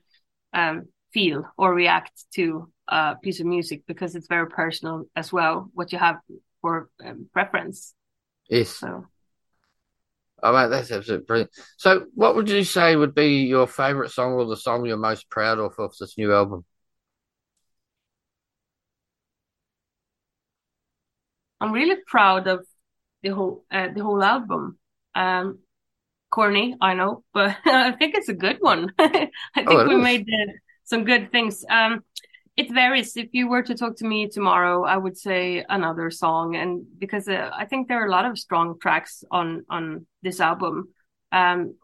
um, feel or react to a piece of music because it's very personal as well, what you have for um, preference. yes. So, Oh, mate, that's absolutely brilliant. So, what would you say would be your favourite song or the song you're most proud of of this new album? I'm really proud of the whole uh, the whole album. Um, corny, I know, but I think it's a good one. I think Oh, we is. made uh, some good things. Um, it varies. If you were to talk to me tomorrow, I would say another song, and because uh, I think there are a lot of strong tracks on on this album. Um,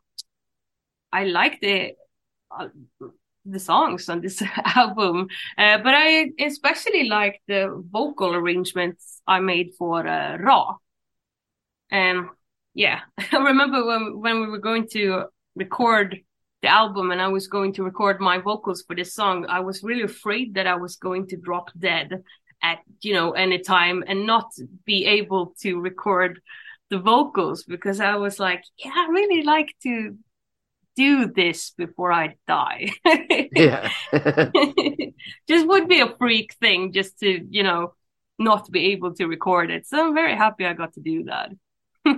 I like the uh, the songs on this album, uh, but I especially like the vocal arrangements I made for uh, Raw. Um, yeah, I remember when when we were going to record the album and I was going to record my vocals for this song, I was really afraid that I was going to drop dead at you know any time and not be able to record the vocals because I was like, yeah, I really like to do this before I die. Yeah. just would be a freak thing just to, you know, not be able to record it. So I'm very happy I got to do that.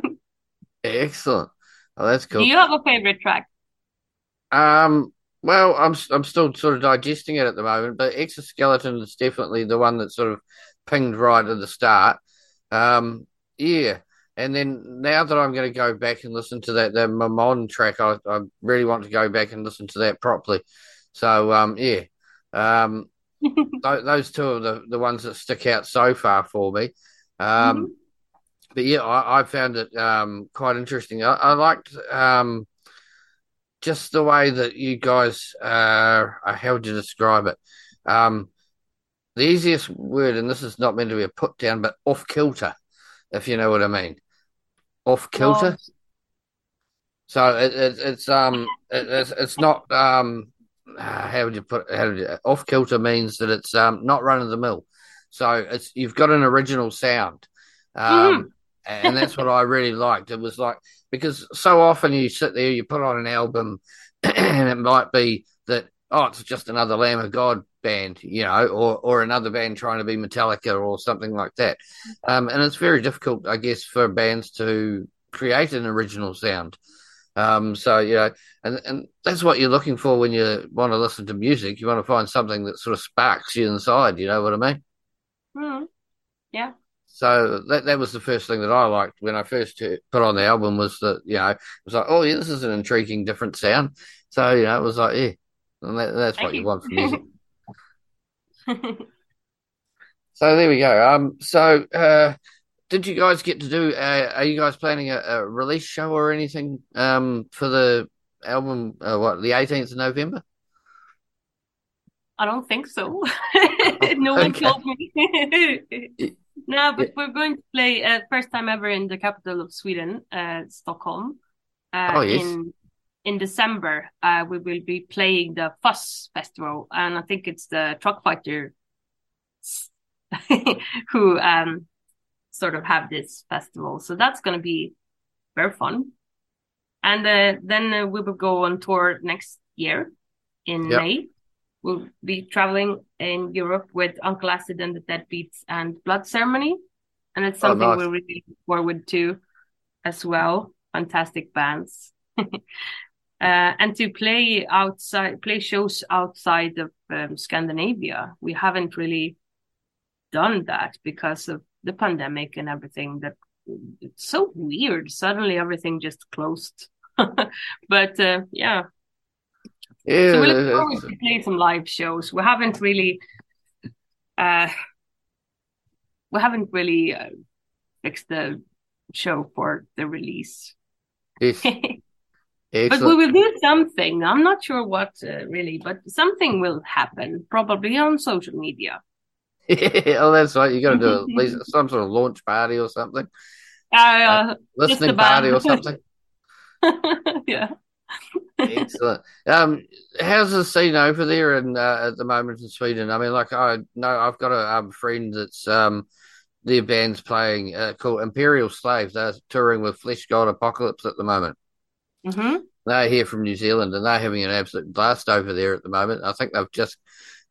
Excellent. Oh, that's cool. Do you have a favorite track? Um, well, I'm I'm still sort of digesting it at the moment, but Exoskeleton is definitely the one that sort of pinged right at the start. Um, yeah, and then now that I'm going to go back and listen to that the Mammon track, I, I really want to go back and listen to that properly. So, um, yeah, um, th- those two are the the ones that stick out so far for me. Um, Mhm. but yeah, I, I found it um quite interesting. I, I liked um just the way that you guys uh how would you describe it? Um the easiest word, and this is not meant to be a put down, but off kilter, if you know what I mean. Off kilter. Oh, So it, it, it's um it, it's it's not um uh, how would you put? How would you, off kilter means that it's um not run of the mill. So it's you've got an original sound. Um and that's what I really liked. It was like because so often you sit there, you put on an album, and it might be that oh, it's just another Lamb of God band, you know, or or another band trying to be Metallica or something like that. Um, and it's very difficult, I guess, for bands to create an original sound. Um, so you know, and and that's what you're looking for when you want to listen to music. You want to find something that sort of sparks you inside. You know what I mean? mhm. Yeah. So that that was the first thing that I liked when I first put on the album was that you know it was like oh yeah this is an intriguing different sound. So you know it was like yeah, and that, that's Thank what you you. want from music. So there we go. Um, so uh, did you guys get to do? Uh, are you guys planning a, a release show or anything um for the album? Uh, what the 18th of November? I don't think so. No one Okay. told me. No, but we're going to play uh, first time ever in the capital of Sweden, uh, Stockholm. Uh, Oh, yes. In in December, uh, we will be playing the Fuzz Festival, and I think it's the Truck Fighter who um sort of have this festival. So that's going to be very fun. And uh, then uh, we will go on tour next year in Yep. May. We'll be traveling in Europe with Uncle Acid and the Deadbeats and Blood Ceremony. And it's Oh, something nice. we're really looking forward to as well. Fantastic bands. Uh, and to play outside, play shows outside of um, Scandinavia. We haven't really done that because of the pandemic and everything. That it's so weird. Suddenly everything just closed. but uh, yeah, Yeah, so we look forward to play some live shows. We haven't really, uh, we haven't really uh, fixed the show for the release. but we will do something. I'm not sure what uh, really, but something will happen, probably on social media. Oh, that's right. You got to do at least some sort of launch party or something, Uh, listening party or something. yeah. Excellent. Um, how's the scene over there in uh, at the moment in Sweden? I mean, like I know I've got a um, friend that's um their band's playing uh, called Imperial Slave. They're touring with Fleshgod Apocalypse at the moment. hmm They're here from New Zealand and they're having an absolute blast over there at the moment. I think they've just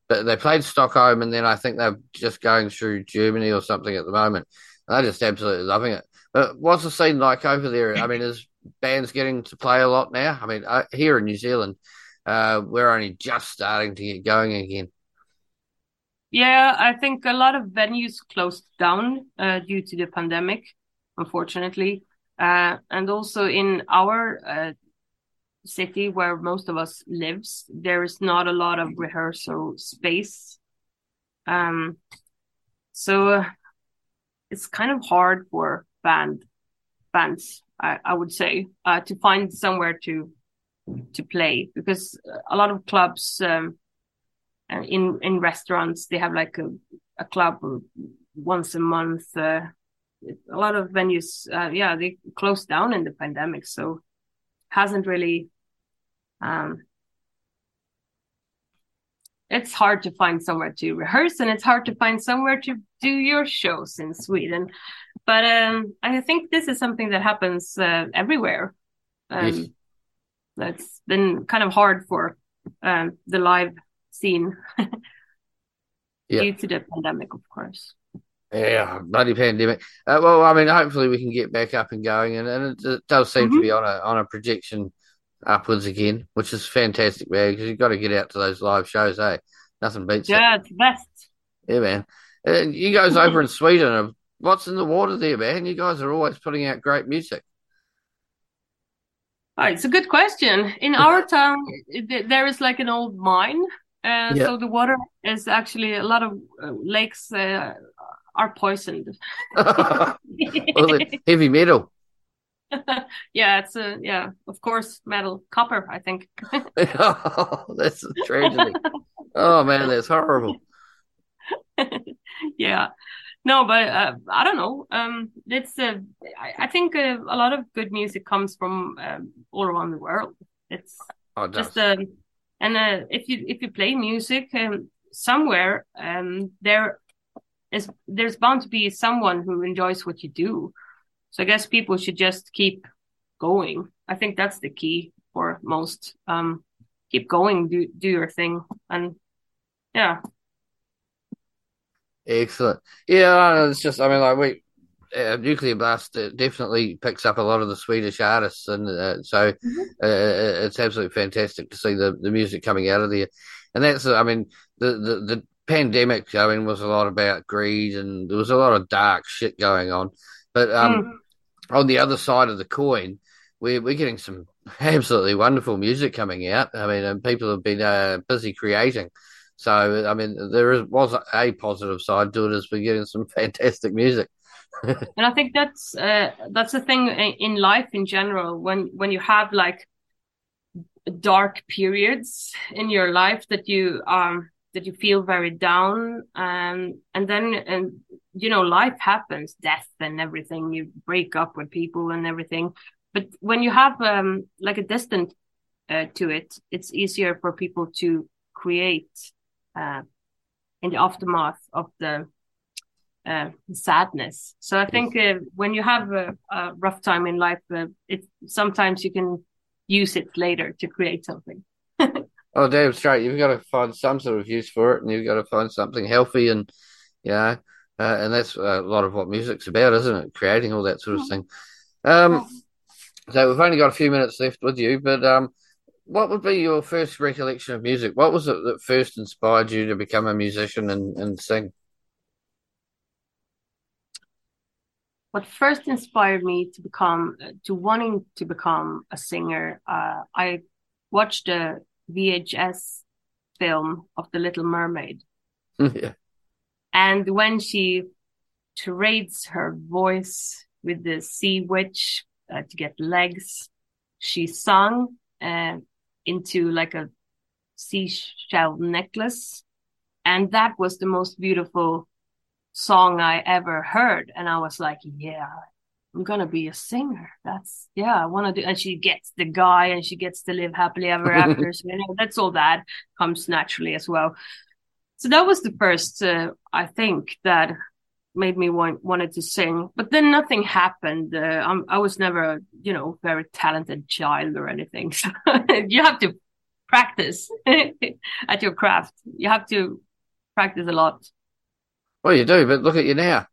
but they played Stockholm and then I think they're just going through Germany or something at the moment. They're just absolutely loving it. But what's the scene like over there? I mean, is bands getting to play a lot now? I mean, uh, here in New Zealand, uh, we're only just starting to get going again. Yeah, I think a lot of venues closed down uh, due to the pandemic, unfortunately. Uh, and also in our uh, city where most of us lives, there is not a lot of rehearsal space. Um, so uh, it's kind of hard for band bands, I, I would say, uh, to find somewhere to to play because a lot of clubs um, uh, in in restaurants they have like a, a club once a month. Uh, a lot of venues, uh, yeah, they closed down in the pandemic, so hasn't really. Um, it's hard to find somewhere to rehearse, and it's hard to find somewhere to do your shows in Sweden. But um, I think this is something that happens uh, everywhere. Um, yes. That's been kind of hard for um, the live scene yeah. due to the pandemic, of course. Yeah, bloody pandemic. Uh, well, I mean, hopefully we can get back up and going, and, and it, it, does seem mm-hmm. to be on a on a projection upwards again, which is fantastic, man. Because you've got to get out to those live shows, eh? Nothing beats yeah, it. Yeah, it's best. Yeah, man. And you guys over in Sweden, what's in the water there, man? You guys are always putting out great music. Oh, it's a good question. In our town, there is like an old mine. Uh, yeah. So the water is actually a lot of uh, lakes uh, are poisoned. well, heavy metal. yeah, it's a yeah, of course, metal, copper. I think. oh, that's a tragedy. oh man, that's horrible. yeah, no, but uh, I don't know. Um, it's uh, I, I think uh, a lot of good music comes from um, all around the world. It's oh, it just um, and uh, if you if you play music um, somewhere, um, there is there's bound to be someone who enjoys what you do. So I guess people should just keep going. I think that's the key for most. Um, keep going, do do your thing, and yeah. Excellent. Yeah, it's just I mean like we uh, Nuclear Blast definitely picks up a lot of the Swedish artists, and uh, so mm-hmm. uh, uh, it's absolutely fantastic to see the, the music coming out of there. And that's, I mean, the, the, the pandemic, I mean, was a lot about greed, and there was a lot of dark shit going on. But um, mm. on the other side of the coin, we're we're getting some absolutely wonderful music coming out. I mean, and people have been uh, busy creating. So, I mean, there is, was a positive side to it as we're getting some fantastic music. and I think that's uh, that's the thing in life in general. When when you have like dark periods in your life that you um that you feel very down, um, and then and you know life happens, death and everything. You break up with people and everything. But when you have um like a distance uh, to it, it's easier for people to create in the aftermath of the uh, sadness. So I think uh, when you have a, a, rough time in life, uh, it sometimes you can use it later to create something. oh, damn straight! You've got to find some sort of use for it, and you've got to find something healthy, and you know, uh, and that's a lot of what music's about, isn't it? Creating all that sort of thing. Um, so we've only got a few minutes left with you, but um, what would be your first recollection of music? What was it that first inspired you to become a musician and, and sing? what first inspired me to become to wanting to become a singer uh, i watched a vhs film of the little mermaid yeah. and when she trades her voice with the sea witch uh, to get legs she sung uh, into like a seashell necklace and that was the most beautiful song I ever heard. And I was like, yeah, I'm gonna be a singer. That's yeah, I want to do. And she gets the guy, and she gets to live happily ever after. so you know, that's all that comes naturally as well. So that was the first, uh, I think, that made me want wanted to sing. But then nothing happened. Uh, i was never, you know, very talented child or anything. So you have to practice at your craft. You have to practice a lot. Well, you do, but look at you now.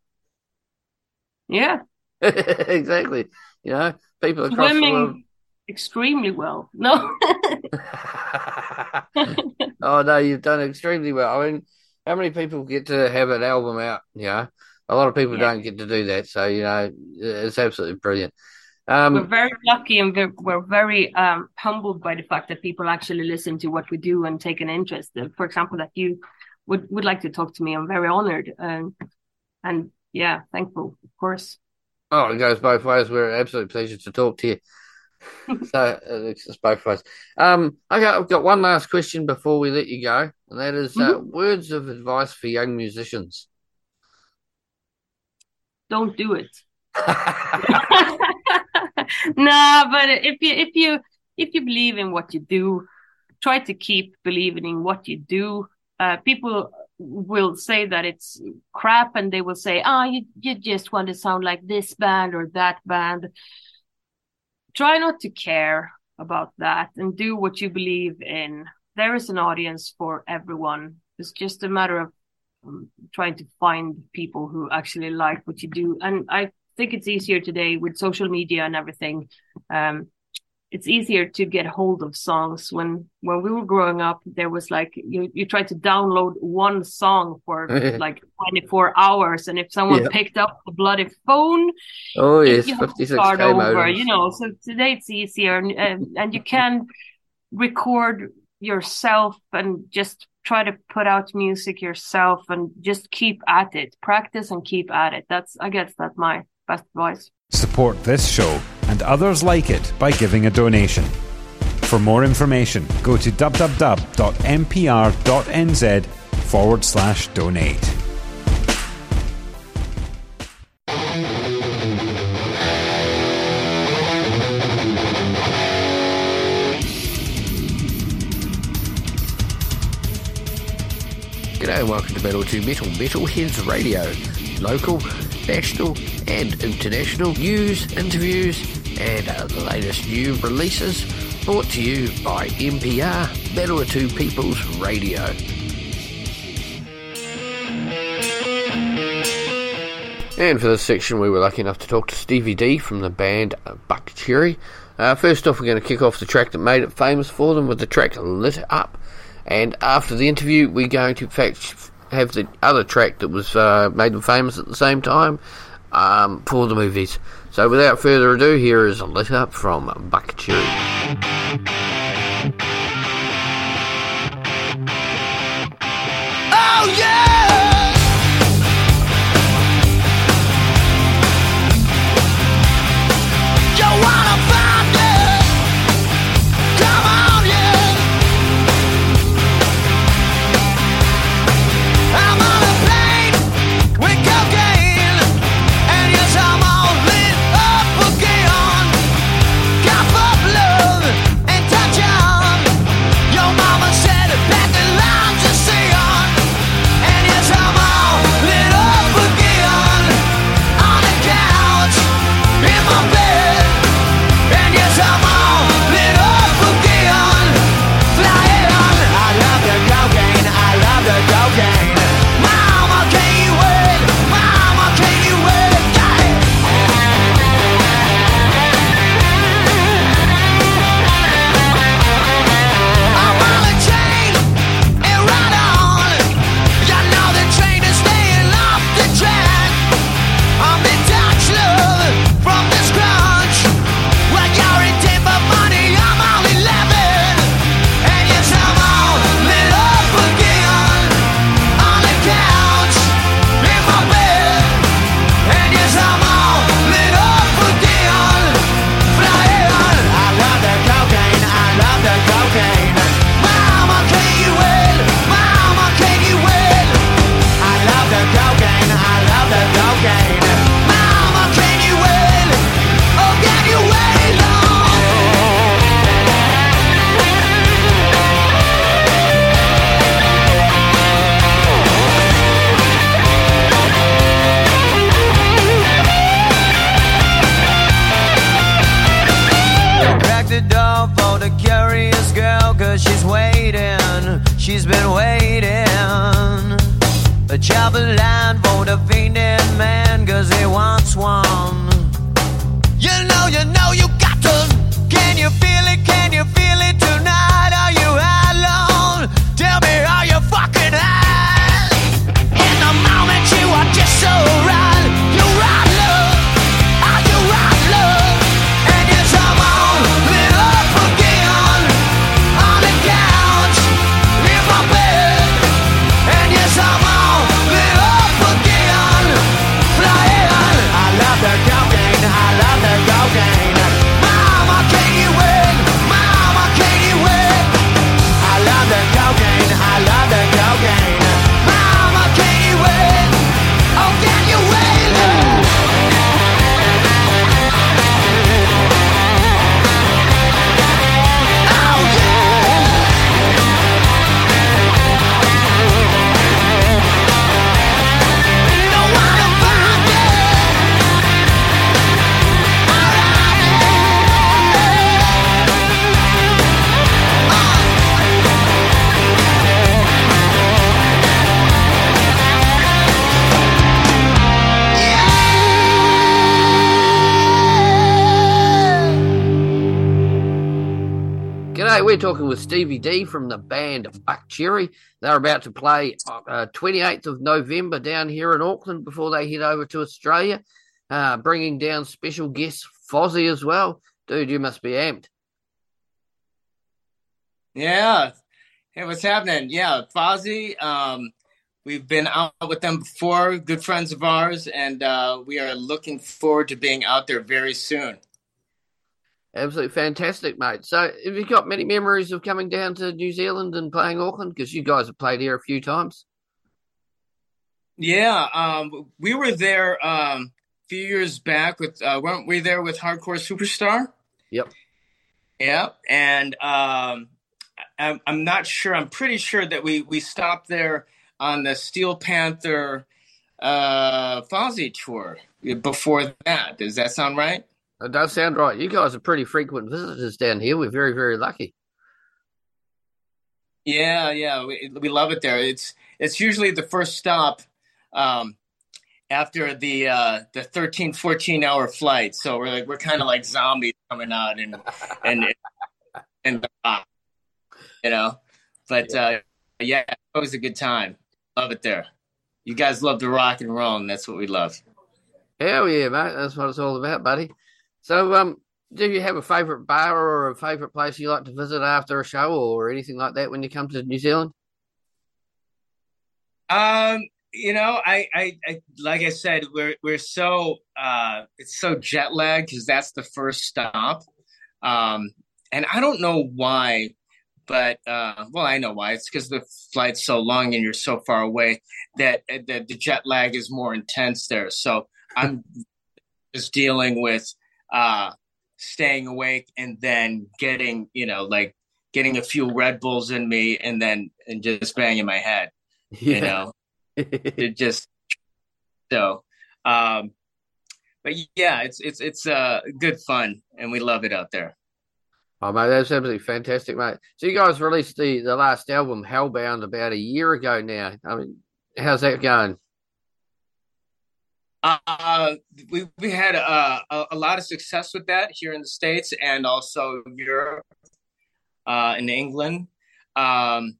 Yeah. exactly. You know, people across Swimming the world. extremely well. No. oh no, you've done extremely well. I mean, how many people get to have an album out? You know, a lot of people Yeah. don't get to do that. So you know, it's absolutely brilliant. we're Um, very lucky and we're, we're very um, humbled by the fact that people actually listen to what we do and take an interest. Uh, For example, that you would, would like to talk to me. I'm very honored. Um, and yeah, thankful, of course. oh, it goes both ways. We're an absolute pleasure to talk to you. so uh, it's both ways. Um, okay, I've got one last question before we let you go, and that is uh, words of advice for young musicians. Don't do it. no, but if you if you if you believe in what you do, try to keep believing in what you do. Uh, people will say that it's crap, and they will say, "Ah, you you just want to sound like this band or that band." Try not to care about that and do what you believe in. There is an audience for everyone. It's just a matter of um, trying to find people who actually like what you do. And I think it's easier today with social media and everything. Um, it's easier to get hold of songs. When when we were growing up, there was like you you tried to download one song for like 24 hours, and if someone Yeah. picked up the bloody phone, oh yes, you have to start over. modems. You know, so today it's easier, and and, and you can record yourself and just try to put out music yourself and just keep at it practice and keep at it that's i guess that's my best advice Support this show and others like it by giving a donation. For more information, go to www.mpr.nz forward slash donate. And welcome to Metal to Metal Metalheads Radio. Local, national, and international news, interviews, and uh, the latest new releases brought to you by MPR Metal to People's Radio. And for this section, we were lucky enough to talk to Stevie D from the band Buckcherry. Uh, first off, we're going to kick off the track that made it famous for them with the track Lit Up. And after the interview, we're going to, fact, have the other track that was uh, made them famous at the same time um, for the movies. So without further ado, here is a Lit Up from Buckcherry. Stevie D from the band Buckcherry. They're about to play uh, 28th of November down here in Auckland before they head over to Australia, uh, bringing down special guest Fozzy as well. Dude, you must be amped. Yeah. Hey, what's happening? Yeah, Fozzy. Um, we've been out with them before, good friends of ours, and uh, we are looking forward to being out there very soon. Absolutely fantastic, mate. So, have you got many memories of coming down to New Zealand and playing Auckland? Because you guys have played here a few times. Yeah, um, we were there um, a few years back with, uh, weren't we there with Hardcore Superstar? Yep. Yeah, and um, I'm, I'm not sure. I'm pretty sure that we we stopped there on the Steel Panther uh, Fozzy tour before that. Does that sound right? It does sound right. You guys are pretty frequent visitors down here. We're very, very lucky. Yeah, yeah, we, we love it there. It's it's usually the first stop um, after the uh, the 13, 14 hour flight. So we're like we're kind of like zombies coming out and and and uh, you know. But uh, yeah, always a good time. Love it there. You guys love to rock and roll, and that's what we love. Hell yeah, mate. That's what it's all about, buddy. So, um, do you have a favourite bar or a favourite place you like to visit after a show or anything like that when you come to New Zealand? Um, you know, I, I, I like I said, we're we're so uh, it's so jet lagged because that's the first stop, um, and I don't know why, but uh, well, I know why. It's because the flight's so long and you're so far away that that the jet lag is more intense there. So I'm just dealing with uh, staying awake and then getting, you know, like getting a few Red Bulls in me and then and just banging my head, Yeah. you know, it just so. Um, but yeah, it's it's it's uh good fun and we love it out there. Oh, mate, that's absolutely fantastic, mate. So, you guys released the, the last album, Hellbound, about a year ago now. I mean, how's that going? Uh, we we had uh, a, a lot of success with that here in the states and also Europe, uh, in England. Um,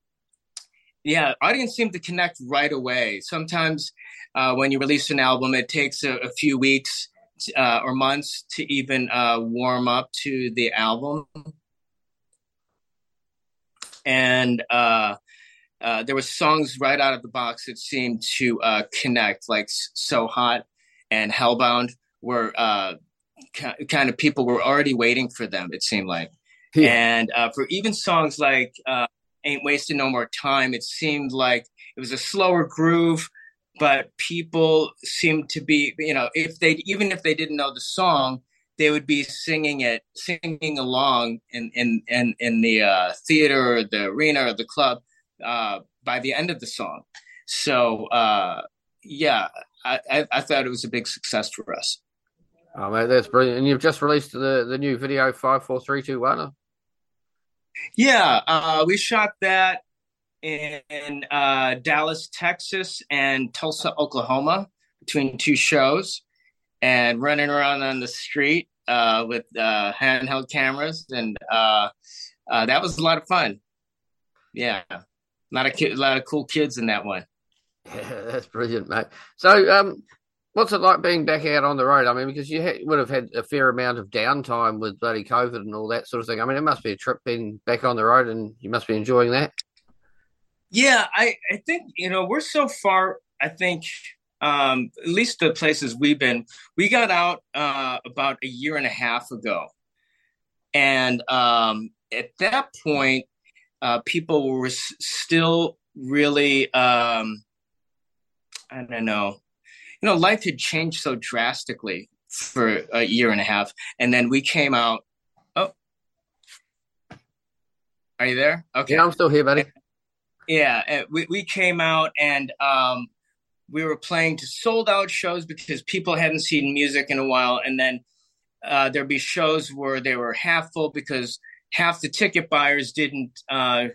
yeah, audience seemed to connect right away. Sometimes uh, when you release an album, it takes a, a few weeks uh, or months to even uh, warm up to the album. And uh, uh, there were songs right out of the box that seemed to uh, connect, like "So Hot" and "Hellbound," were uh, ki- kind of people were already waiting for them. It seemed like, Yeah. and uh, for even songs like uh, "Ain't Wasting No More Time," it seemed like it was a slower groove, but people seemed to be, you know, if they even if they didn't know the song, they would be singing it, singing along in in in, in the uh, theater or the arena or the club uh, by the end of the song. So uh, yeah, I, I, I thought it was a big success for us. Oh, mate, that's brilliant. And you've just released the, the new video, 54321. Yeah, uh, we shot that in uh, Dallas, Texas, and Tulsa, Oklahoma, between two shows, and running around on the street uh, with uh, handheld cameras, and uh, uh, that was a lot of fun. Yeah, a lot of ki- a lot of cool kids in that one. Yeah, that's brilliant, mate. So, um, what's it like being back out on the road? I mean, because you ha- would have had a fair amount of downtime with bloody COVID and all that sort of thing. I mean, it must be a trip being back on the road, and you must be enjoying that. Yeah, I, I think, you know, we're so far, I think, um, at least the places we've been, we got out uh, about a year and a half ago. And um, at that point, uh, people were still really, um, I don't know, you know, life had changed so drastically for a year and a half. And then we came out. Oh, are you there? Okay. Yeah, I'm still here, buddy. Yeah, uh, we we came out and um, we were playing to sold out shows because people hadn't seen music in a while, and then uh, there'd be shows where they were half full because half the ticket buyers didn't uh,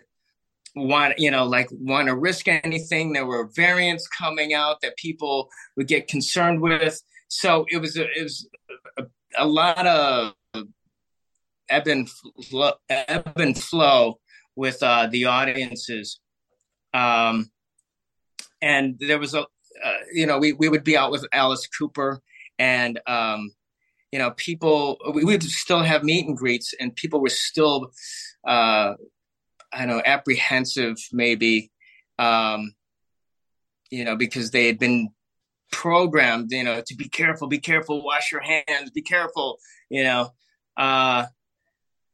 want you know like want to risk anything. There were variants coming out that people would get concerned with, so it was a, it was a, a lot of ebb and ebb and flow with uh, the audiences. Um, and there was a, uh, you know, we, we would be out with Alice Cooper and, um, you know, people, we would still have meet and greets and people were still, uh, I don't know, apprehensive maybe, um, you know, because they had been programmed, you know, to be careful, be careful, wash your hands, be careful, you know. Uh,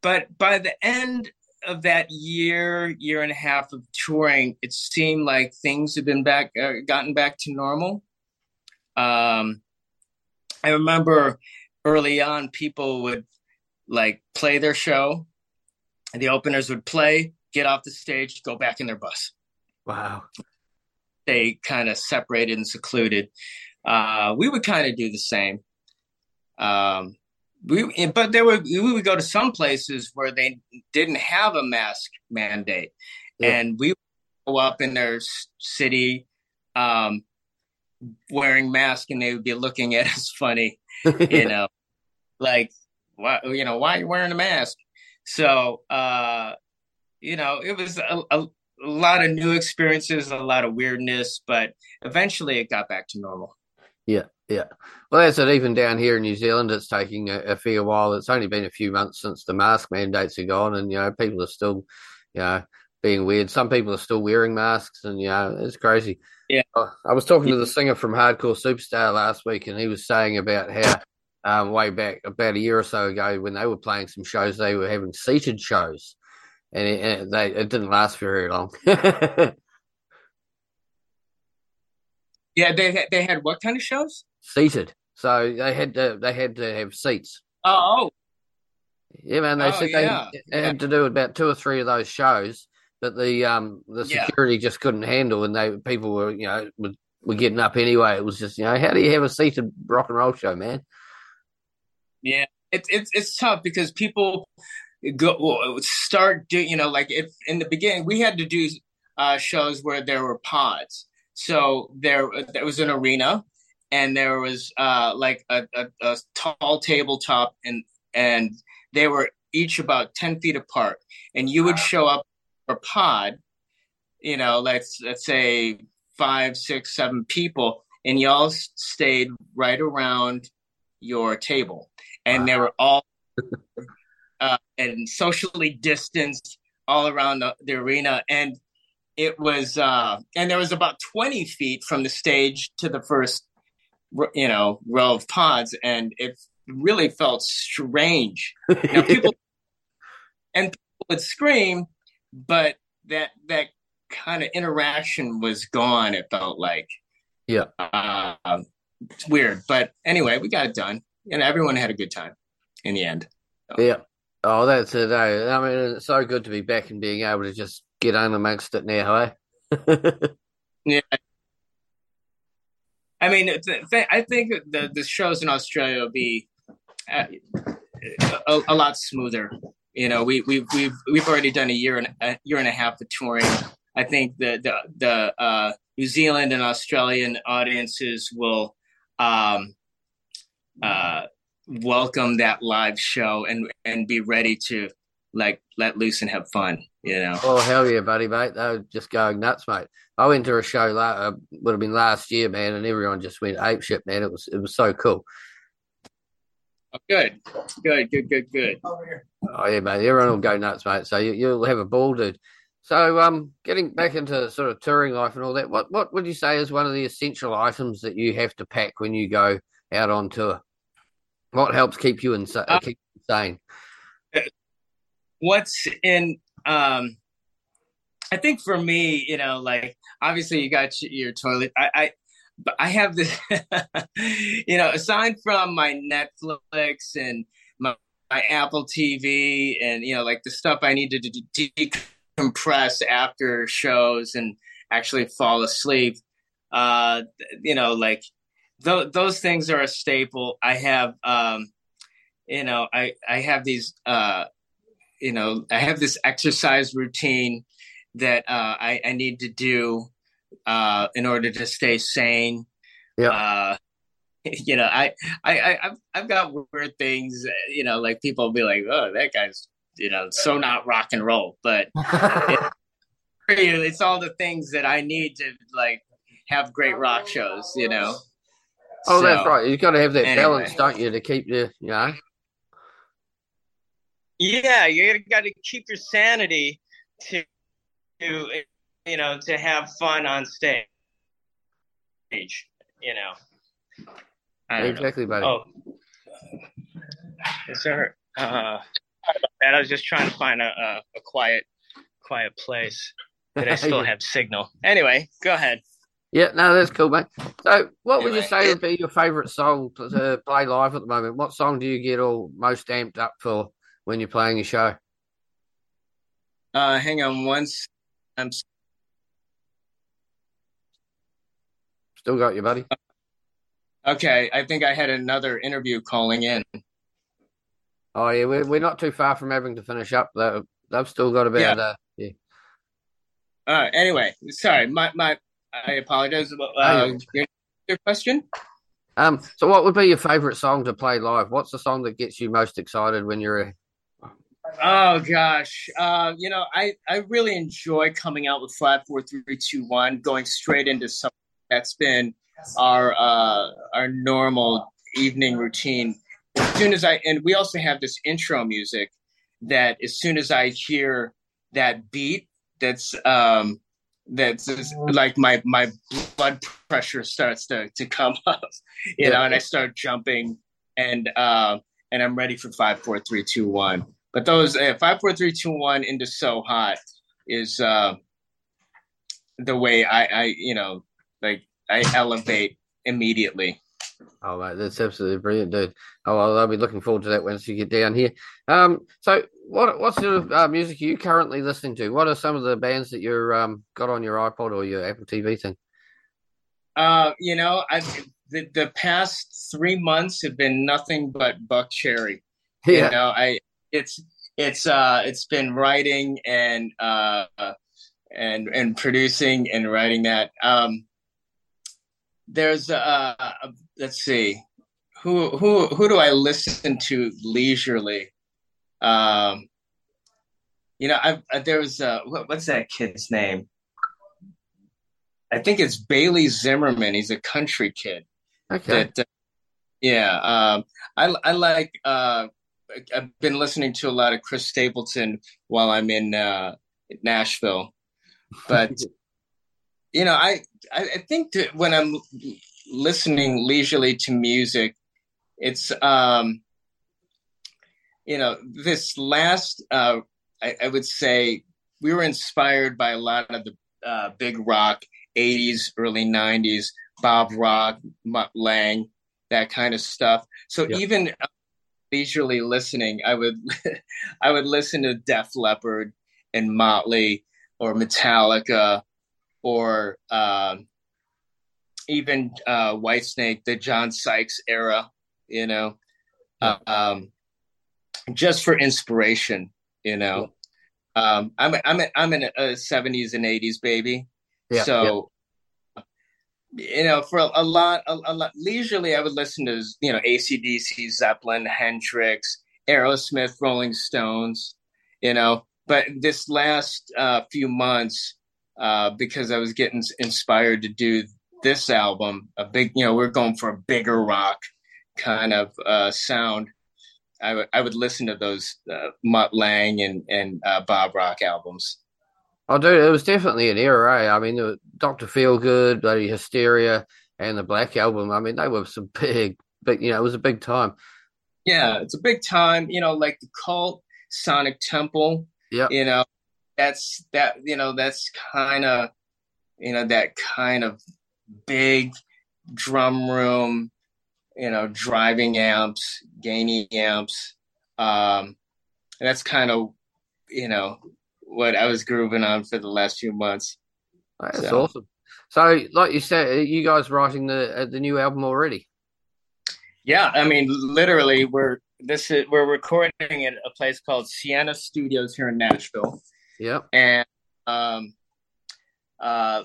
but by the end of that year, year and a half of touring, it seemed like things had been back, uh, gotten back to normal. Um, I remember early on, people would like play their show, the openers would play, get off the stage, go back in their bus. Wow. They kind of separated and secluded. Uh, we would kind of do the same. Um, we, but there were we would go to some places where they didn't have a mask mandate, Yeah. and we would go up in their city um, wearing masks, and they would be looking at us funny, you know, like why you know why are you wearing a mask? So uh, you know, it was a, a, a lot of new experiences, a lot of weirdness, but eventually it got back to normal. Yeah, yeah. Well, that's it. Even down here in New Zealand, it's taking a, a fair while. It's only been a few months since the mask mandates are gone, and you know, people are still, you know, being weird. Some people are still wearing masks, and you know, it's crazy. Yeah. I was talking to the singer from Hardcore Superstar last week, and he was saying about how. Um, way back about a year or so ago, when they were playing some shows, they were having seated shows, and it, they it didn't last very long. Yeah, they had, they had what kind of shows? seated, so they had to they had to have seats. Oh, oh, Yeah, man. They Oh, said yeah, they, they had to do about two or three of those shows, but the um the Yeah. security just couldn't handle, and they people were you know were, were getting up anyway. It was just you know how do you have a seated rock and roll show, man? Yeah, it's it's it's tough because people go start do you know like if in the beginning we had to do uh, shows where there were pods, so there there was an arena and there was uh, like a, a, a tall tabletop and and they were each about ten feet apart, and you would show up for a pod, you know, let's let's say five, six, seven people, and y'all stayed right around your table. And they were all uh, and socially distanced all around the, the arena. And it was uh and there was about 20 feet from the stage to the first you know row of pods. And it really felt strange. Now people and people would scream but that that kind of interaction was gone it felt like. Yeah. uh, it's weird. But anyway we got it done and everyone had a good time in the end. Yeah. Oh, that's it. eh? I mean, it's so good to be back and being able to just get on amongst it now, eh? Yeah. I mean, th- th- I think the the shows in Australia will be uh, a, a lot smoother. You know, we we we've we've already done a year and a year and a half of touring. I think the the the uh, New Zealand and Australian audiences will um, uh, welcome that live show and and be ready to like let loose and have fun. You know. Oh hell yeah, buddy, mate! They were just going nuts, mate. I went to a show la- uh, would have been last year, man, and everyone just went ape shit, man. It was it was so cool. Oh, good, good, good, good, good. Oh yeah, mate. Everyone will go nuts, mate. So you, you'll have a ball, dude. So um, getting back into sort of touring life and all that, what what would you say is one of the essential items that you have to pack when you go out on tour? What helps keep you insa- Uh, keep you sane? what's in um i think for me you know like obviously you got your, your toilet i i but i have this you know aside from my netflix and my, my apple tv and you know like the stuff i need to de- decompress after shows and actually fall asleep uh you know like th- those things are a staple i have um you know i i have these uh you know, I have this exercise routine that uh, I, I need to do uh, in order to stay sane. Yeah. Uh, you know, I, I, I, I've, I've got weird things. You know, like people will be like, "Oh, that guy's, you know, so not rock and roll," but it, it's all the things that I need to like have great rock shows. You know. Oh, So, that's right. You've got to have that anyway. balance, don't you, to keep you, you know. Yeah, you got to keep your sanity to, to, you know, to have fun on stage. You know. Don't know. Exactly, buddy. Oh, is there? Uh, that. I was just trying to find a, a, a quiet, quiet place that I still have signal. Anyway, go ahead. Yeah, no, that's cool, mate. So, what would you Anyway. say would be your favourite song to, to play live at the moment? What song do you get all most amped up for when you're playing your show? Uh, hang on once. I'm Still got you, buddy. okay. I think I had another interview calling in. Oh yeah, we're we're not too far from having to finish up though. They've still got about Yeah. uh, yeah. Uh, anyway, sorry. My my. I apologize. Oh, Uh, your, question? Um. So, what would be your favourite song to play live? What's the song that gets you most excited when you're? Oh gosh, uh, you know, I I really enjoy coming out with flat four three two one, going straight into something that's been our uh, our normal evening routine. As soon as I and we also have this intro music that as soon as I hear that beat, that's um that's just like my my blood pressure starts to to come up, you know, and I start jumping and uh, and I'm ready for five four three two one. But those uh, five, four, three, two, one into so hot is uh, the way I, I, you know, like I elevate immediately. Oh mate, that's absolutely brilliant, dude. Oh well, I'll be looking forward to that once you get down here. Um. So, what what sort of uh, music are you currently listening to? What are some of the bands that you're um got on your iPod or your Apple TV thing? Uh, you know, I the, the past three months have been nothing but Buckcherry. Yeah. You know, I it's it's uh it's been writing and uh and and producing and writing that. Um there's uh let's see. Who who who do I listen to leisurely? Um you know, I've uh, there was uh what, what's that kid's name? I think it's Bailey Zimmerman. He's a country kid Okay. that uh, yeah um i i like uh i've been listening to a lot of chris stapleton while i'm in uh nashville but you know i i, I think that when i'm listening leisurely to music it's um you know this last uh i, I would say we were inspired by a lot of the uh, big rock 80s early 90s bob rock mutt lange that kind of stuff so Yeah. even uh, leisurely listening i would i would listen to def leppard and motley or metallica or um, even uh, whitesnake the john sykes era you know Yeah. um, just for inspiration you know. Um, i'm i'm i'm in a, a 70s and 80s baby. Yeah, so you know for a, a lot a, a lot leisurely i would listen to you know acdc zeppelin hendrix aerosmith rolling stones you know. But this last uh, few months uh, because i was getting inspired to do this album a big you know we're going for a bigger rock kind of uh, sound I would listen to those uh, Mutt Lange and and uh, Bob Rock albums. I do. it was definitely an era. Eh? I mean, the Doctor Feelgood, bloody Hysteria, and the Black Album. I mean, they were some big, big. You know, it was a big time. Yeah, it's a big time. You know, like the Cult, Sonic Temple. Yeah. You know, that's that. You know, that's kind of you know that kind of big drum room. You know, driving amps, gaining amps. Um, and that's kind of you know what I was grooving on for the last few months. That's So- awesome. So, like you said, you guys writing the uh, the new album already? Yeah, I mean, literally, we're this is we're recording at a place called Sienna Studios here in Nashville, Yep. and um, uh,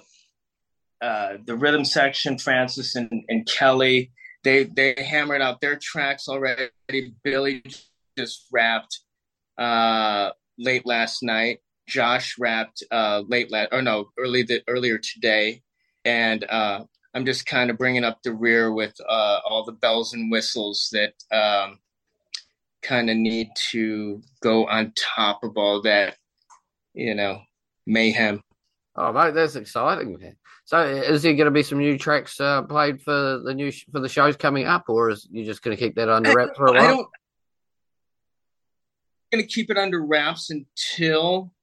uh, the rhythm section, Francis and, and Kelly, they they hammered out their tracks already. Billy just wrapped uh, late last night. Josh wrapped uh, late last, or no, early the, earlier today, and uh, I'm just kind of bringing up the rear with uh, all the bells and whistles that um, kind of need to go on top of all that, you know, mayhem. Oh, mate, that's exciting. Man. So, is there going to be some new tracks uh, played for the new for the shows coming up, or is you just going to keep that under wraps for a while? I don't. I'm going to keep it under wraps until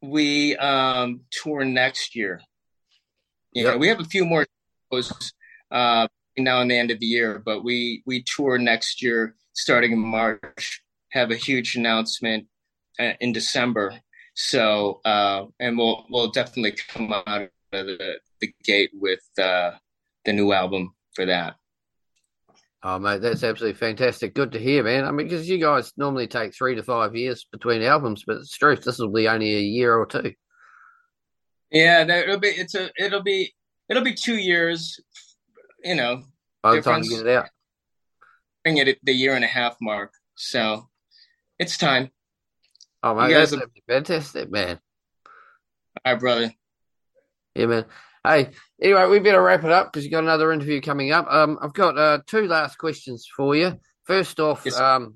we um, tour next year. You Yep. know, we have a few more shows uh, now and the end of the year, but we we tour next year starting in March. Have a huge announcement uh, in December. So, uh, and we'll we'll definitely come out of the, the gate with uh, the new album for that. Oh, mate, that's absolutely fantastic. Good to hear, man. I mean, because you guys normally take three to five years between albums, but it's true, this will be only a year or two. Yeah, that, it'll be it's a it'll be it'll be two years. You know, By the time you get it out. bring it at the year and a half mark. So it's time. Oh, my god, that's are- fantastic, man. All right, brother. Yeah, man. Hey, anyway, we better wrap it up because you got another interview coming up. Um, I've got uh, two last questions for you. First off, Yes, um,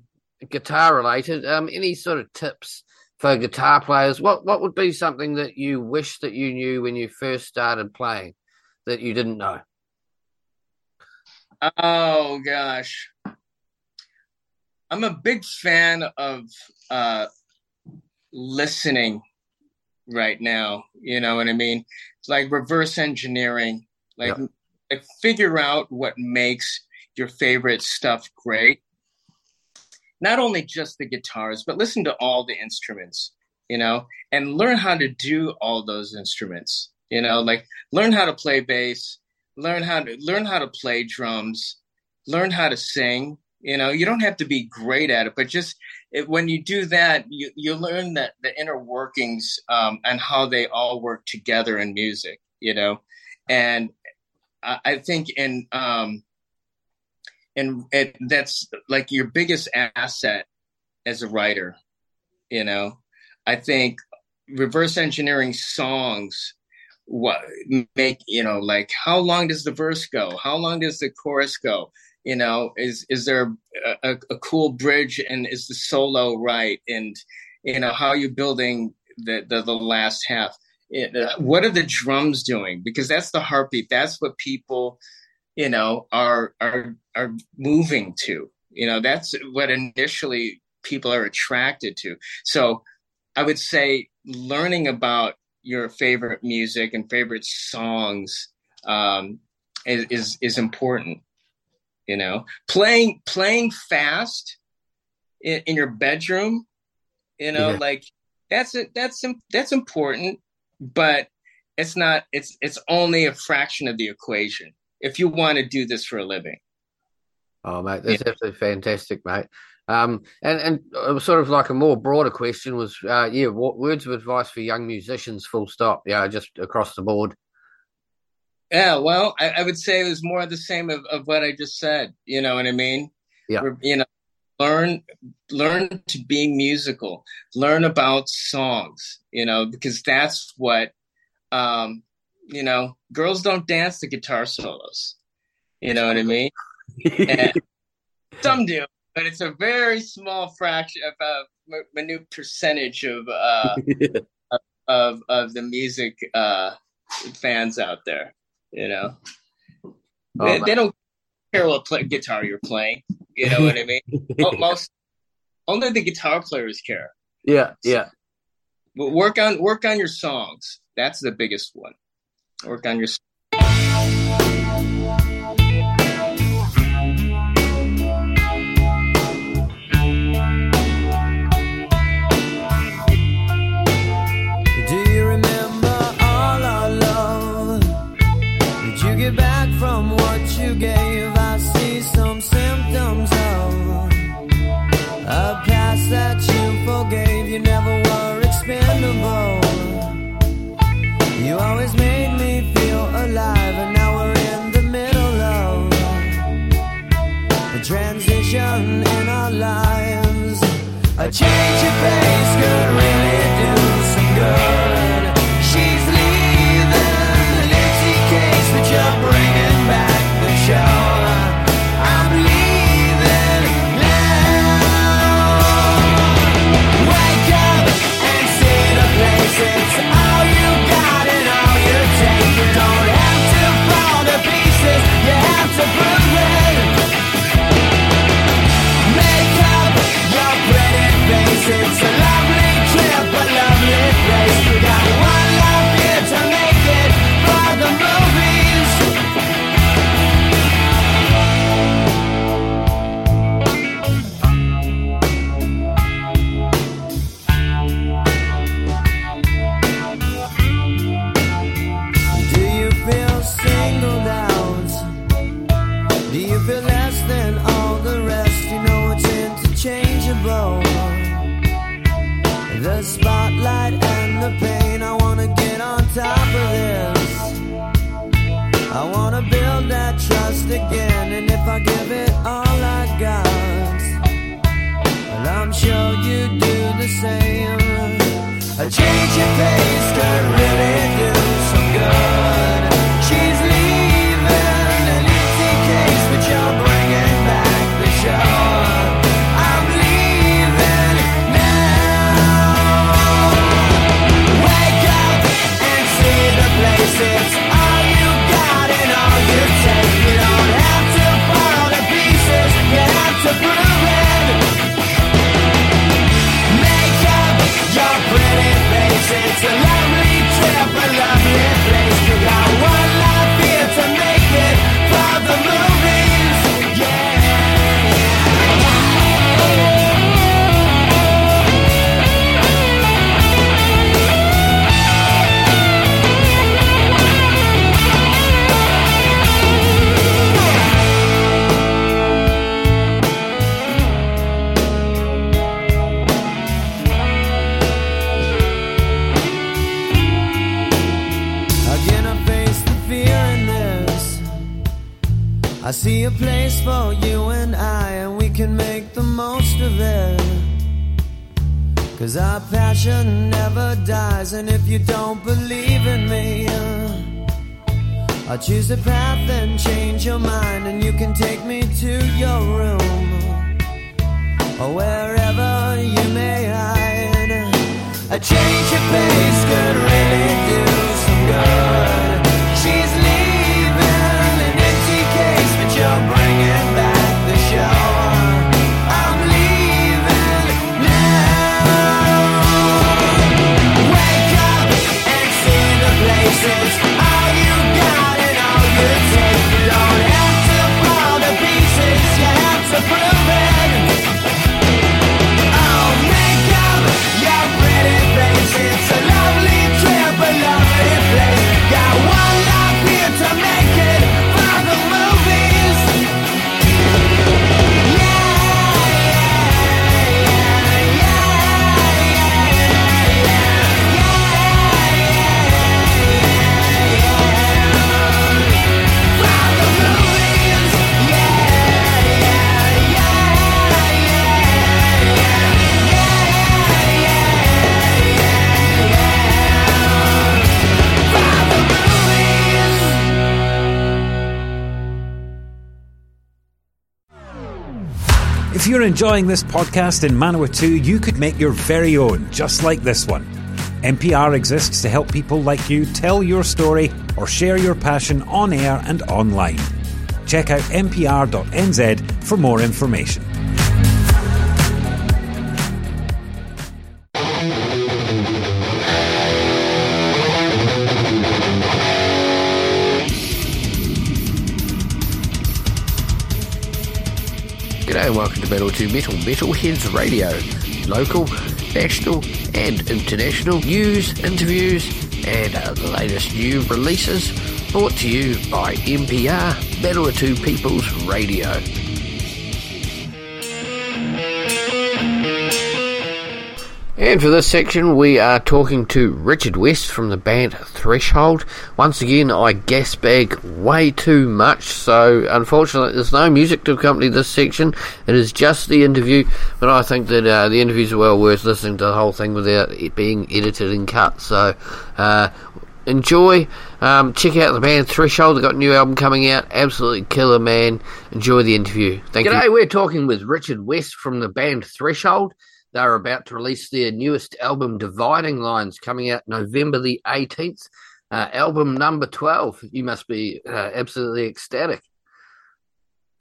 guitar related. Um, any sort of tips for guitar players? What what would be something that you wish that you knew when you first started playing that you didn't know? Oh gosh. I'm a big fan of uh listening right now. You know what I mean? It's like reverse engineering. Like, like figure out what makes your favorite stuff great. Not only just the guitars, but listen to all the instruments, you know, and learn how to do all those instruments. You know, like learn how to play bass, learn how to learn how to play drums, learn how to sing. You know, you don't have to be great at it, but just it, when you do that, you you learn that the inner workings um, and how they all work together in music. You know, and I, I think in um, and it, that's like your biggest asset as a writer. You know, I think reverse engineering songs what make you know like how long does the verse go how long does the chorus go you know is is there a, a, cool bridge and is the solo right? And you know how are you building the the, the last half? It- uh, what are the drums doing? Because that's the heartbeat. That's what people you know are are are moving to. You know that's what initially people are attracted to. So i would say learning about your favorite music and favorite songs um, is, is is important. You know, playing playing fast in, in your bedroom, you know, Yeah. like that's it. That's that's important, but it's not. It's it's only a fraction of the equation. If you want to do this for a living, Oh, mate, that's absolutely fantastic, mate. Um, and and it was sort of like a more broader question was, uh, yeah, what words of advice for young musicians? Full stop. Yeah, just across the board. Yeah. Well, I, I would say it was more of the same of, of what I just said. You know what I mean? Yeah. We're- You know, learn learn to be musical learn about songs you know because that's what um you know girls don't dance to guitar solos you know what i mean And some do but it's a very small fraction of a minute percentage of uh of of the music uh fans out there you know? Oh, they, they don't care what play, guitar you're playing you know what i mean? Most only the guitar players care. Yeah, yeah. but work on work on your songs. That's the biggest one. Work on your change of pace could change your face. see a place for you and I, and we can make the most of it. Cause our passion never dies, and if you don't believe in me, I'll choose a path and change your mind, and you can take me to your room or wherever you may hide. A change of pace could. you're enjoying this podcast in Manawatu, you could make your very own, just like this one. NPR exists to help people like you tell your story or share your passion on air and online. Check out npr.nz for more information. and welcome to Metal 2 Metal, Metalheads Radio. Local, national, and international news, interviews, and the latest new releases brought to you by NPR, Manawatu People's Radio. And for this section, we are talking to Richard West from the band Threshold. Once again, I gas bag way too much, so unfortunately, there's no music to accompany this section. It is just the interview, but I think that uh, the interviews are well worth listening to the whole thing without it being edited and cut. So, uh, enjoy. Um, check out the band Threshold. They've got a new album coming out. Absolutely killer, man. Enjoy the interview. Thank G'day, you. Today, we're talking with Richard West from the band Threshold. They're about to release their newest album, Dividing Lines, coming out November the 18th. Uh, album number 12. You must be uh, absolutely ecstatic.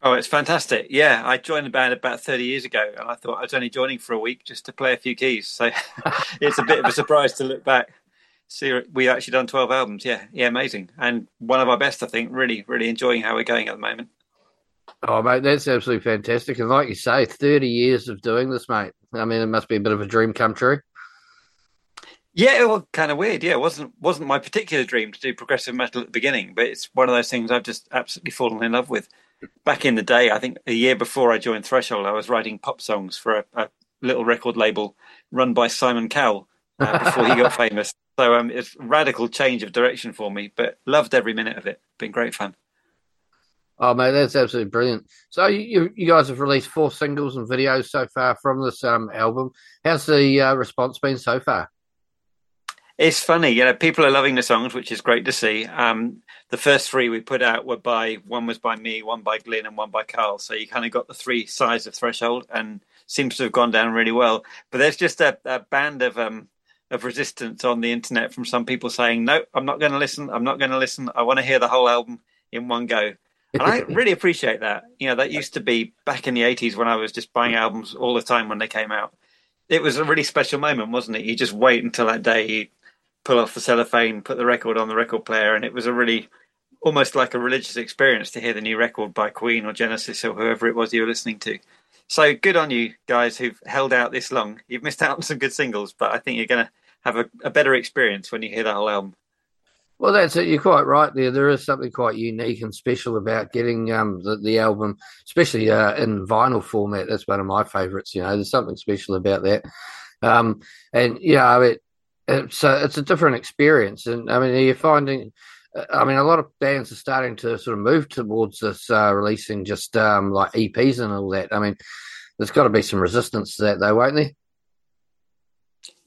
Oh, it's fantastic. Yeah, I joined the band about 30 years ago and I thought I was only joining for a week just to play a few keys. So it's a bit of a surprise to look back. See, we actually done 12 albums. Yeah, yeah, amazing. And one of our best, I think. Really, really enjoying how we're going at the moment. Oh, mate, that's absolutely fantastic. And like you say, 30 years of doing this, mate. I mean, it must be a bit of a dream come true. Yeah, it was kind of weird. Yeah, it wasn't wasn't my particular dream to do progressive metal at the beginning, but it's one of those things I've just absolutely fallen in love with. Back in the day, I think a year before I joined Threshold, I was writing pop songs for a, a little record label run by Simon Cowell uh, before he got famous. So um, it's a radical change of direction for me, but loved every minute of it. Been great fun. Oh man, that's absolutely brilliant. So you you guys have released four singles and videos so far from this um, album. How's the uh, response been so far? It's funny, you know, people are loving the songs, which is great to see. Um, the first three we put out were by one was by me, one by Glynn, and one by Karl. So you kind of got the three sides of Threshold, and seems to have gone down really well. But there's just a, a band of um, of resistance on the internet from some people saying, "No, I'm not going to listen. I'm not going to listen. I want to hear the whole album in one go." And I really appreciate that. You know, that used to be back in the '80s when I was just buying albums all the time when they came out. It was a really special moment, wasn't it? You just wait until that day, you pull off the cellophane, put the record on the record player, and it was a really almost like a religious experience to hear the new record by Queen or Genesis or whoever it was you were listening to. So good on you guys who've held out this long. You've missed out on some good singles, but I think you're going to have a, a better experience when you hear the whole album. Well, that's it. You're quite right there. There is something quite unique and special about getting um, the, the album, especially uh, in vinyl format. That's one of my favourites. You know, there's something special about that. Um, and you know, it, it's a, it's a different experience. And I mean, are you're finding, I mean, a lot of bands are starting to sort of move towards this, uh, releasing just um, like EPs and all that. I mean, there's got to be some resistance to that, though, won't there?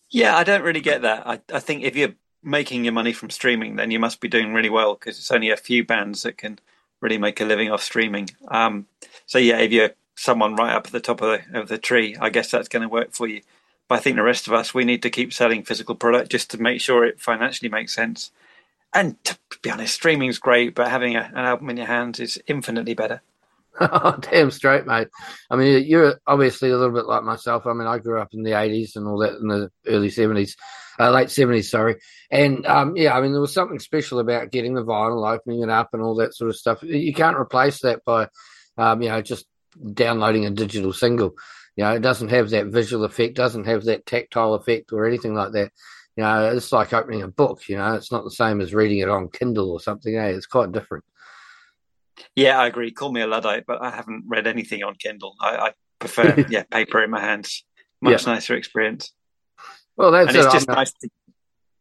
Yeah, I don't really get that. I, I think if you're making your money from streaming, then you must be doing really well because it's only a few bands that can really make a living off streaming. Um, so yeah, if you're someone right up at the top of the, of the tree, I guess that's going to work for you. But I think the rest of us, we need to keep selling physical product just to make sure it financially makes sense. And to be honest, streaming's great, but having a, an album in your hands is infinitely better. oh, damn straight, mate. I mean, you're obviously a little bit like myself. I mean, I grew up in the 80s and all that in the early 70s uh, late seventies, sorry. And um, yeah, I mean, there was something special about getting the vinyl, opening it up, and all that sort of stuff. You can't replace that by, um, you know, just downloading a digital single. You know, it doesn't have that visual effect, doesn't have that tactile effect or anything like that. You know, it's like opening a book. You know, it's not the same as reading it on Kindle or something. Eh? It's quite different. Yeah, I agree. Call me a luddite, but I haven't read anything on Kindle. I, I prefer, yeah, paper in my hands. Much yeah. nicer experience. Well, that's and it's just nice to,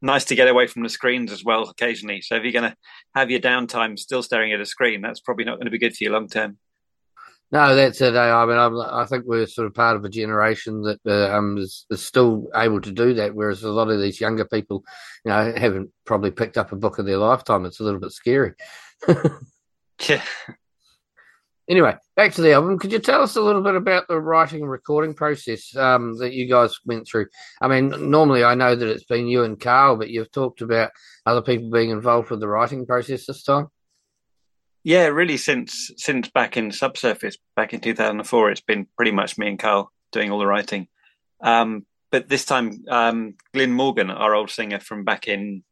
nice to get away from the screens as well occasionally. So if you're going to have your downtime still staring at a screen, that's probably not going to be good for you long term. No, that's it. I mean, I'm, i think we're sort of part of a generation that uh, um, is, is, still able to do that, whereas a lot of these younger people, you know, haven't probably picked up a book in their lifetime. It's a little bit scary. yeah. Anyway, back to the album. Could you tell us a little bit about the writing and recording process um, that you guys went through? I mean, normally I know that it's been you and Karl, but you've talked about other people being involved with the writing process this time. Yeah, really. Since since back in Subsurface, back in two thousand and four, it's been pretty much me and Karl doing all the writing. Um, but this time, um, Glynn Morgan, our old singer from back in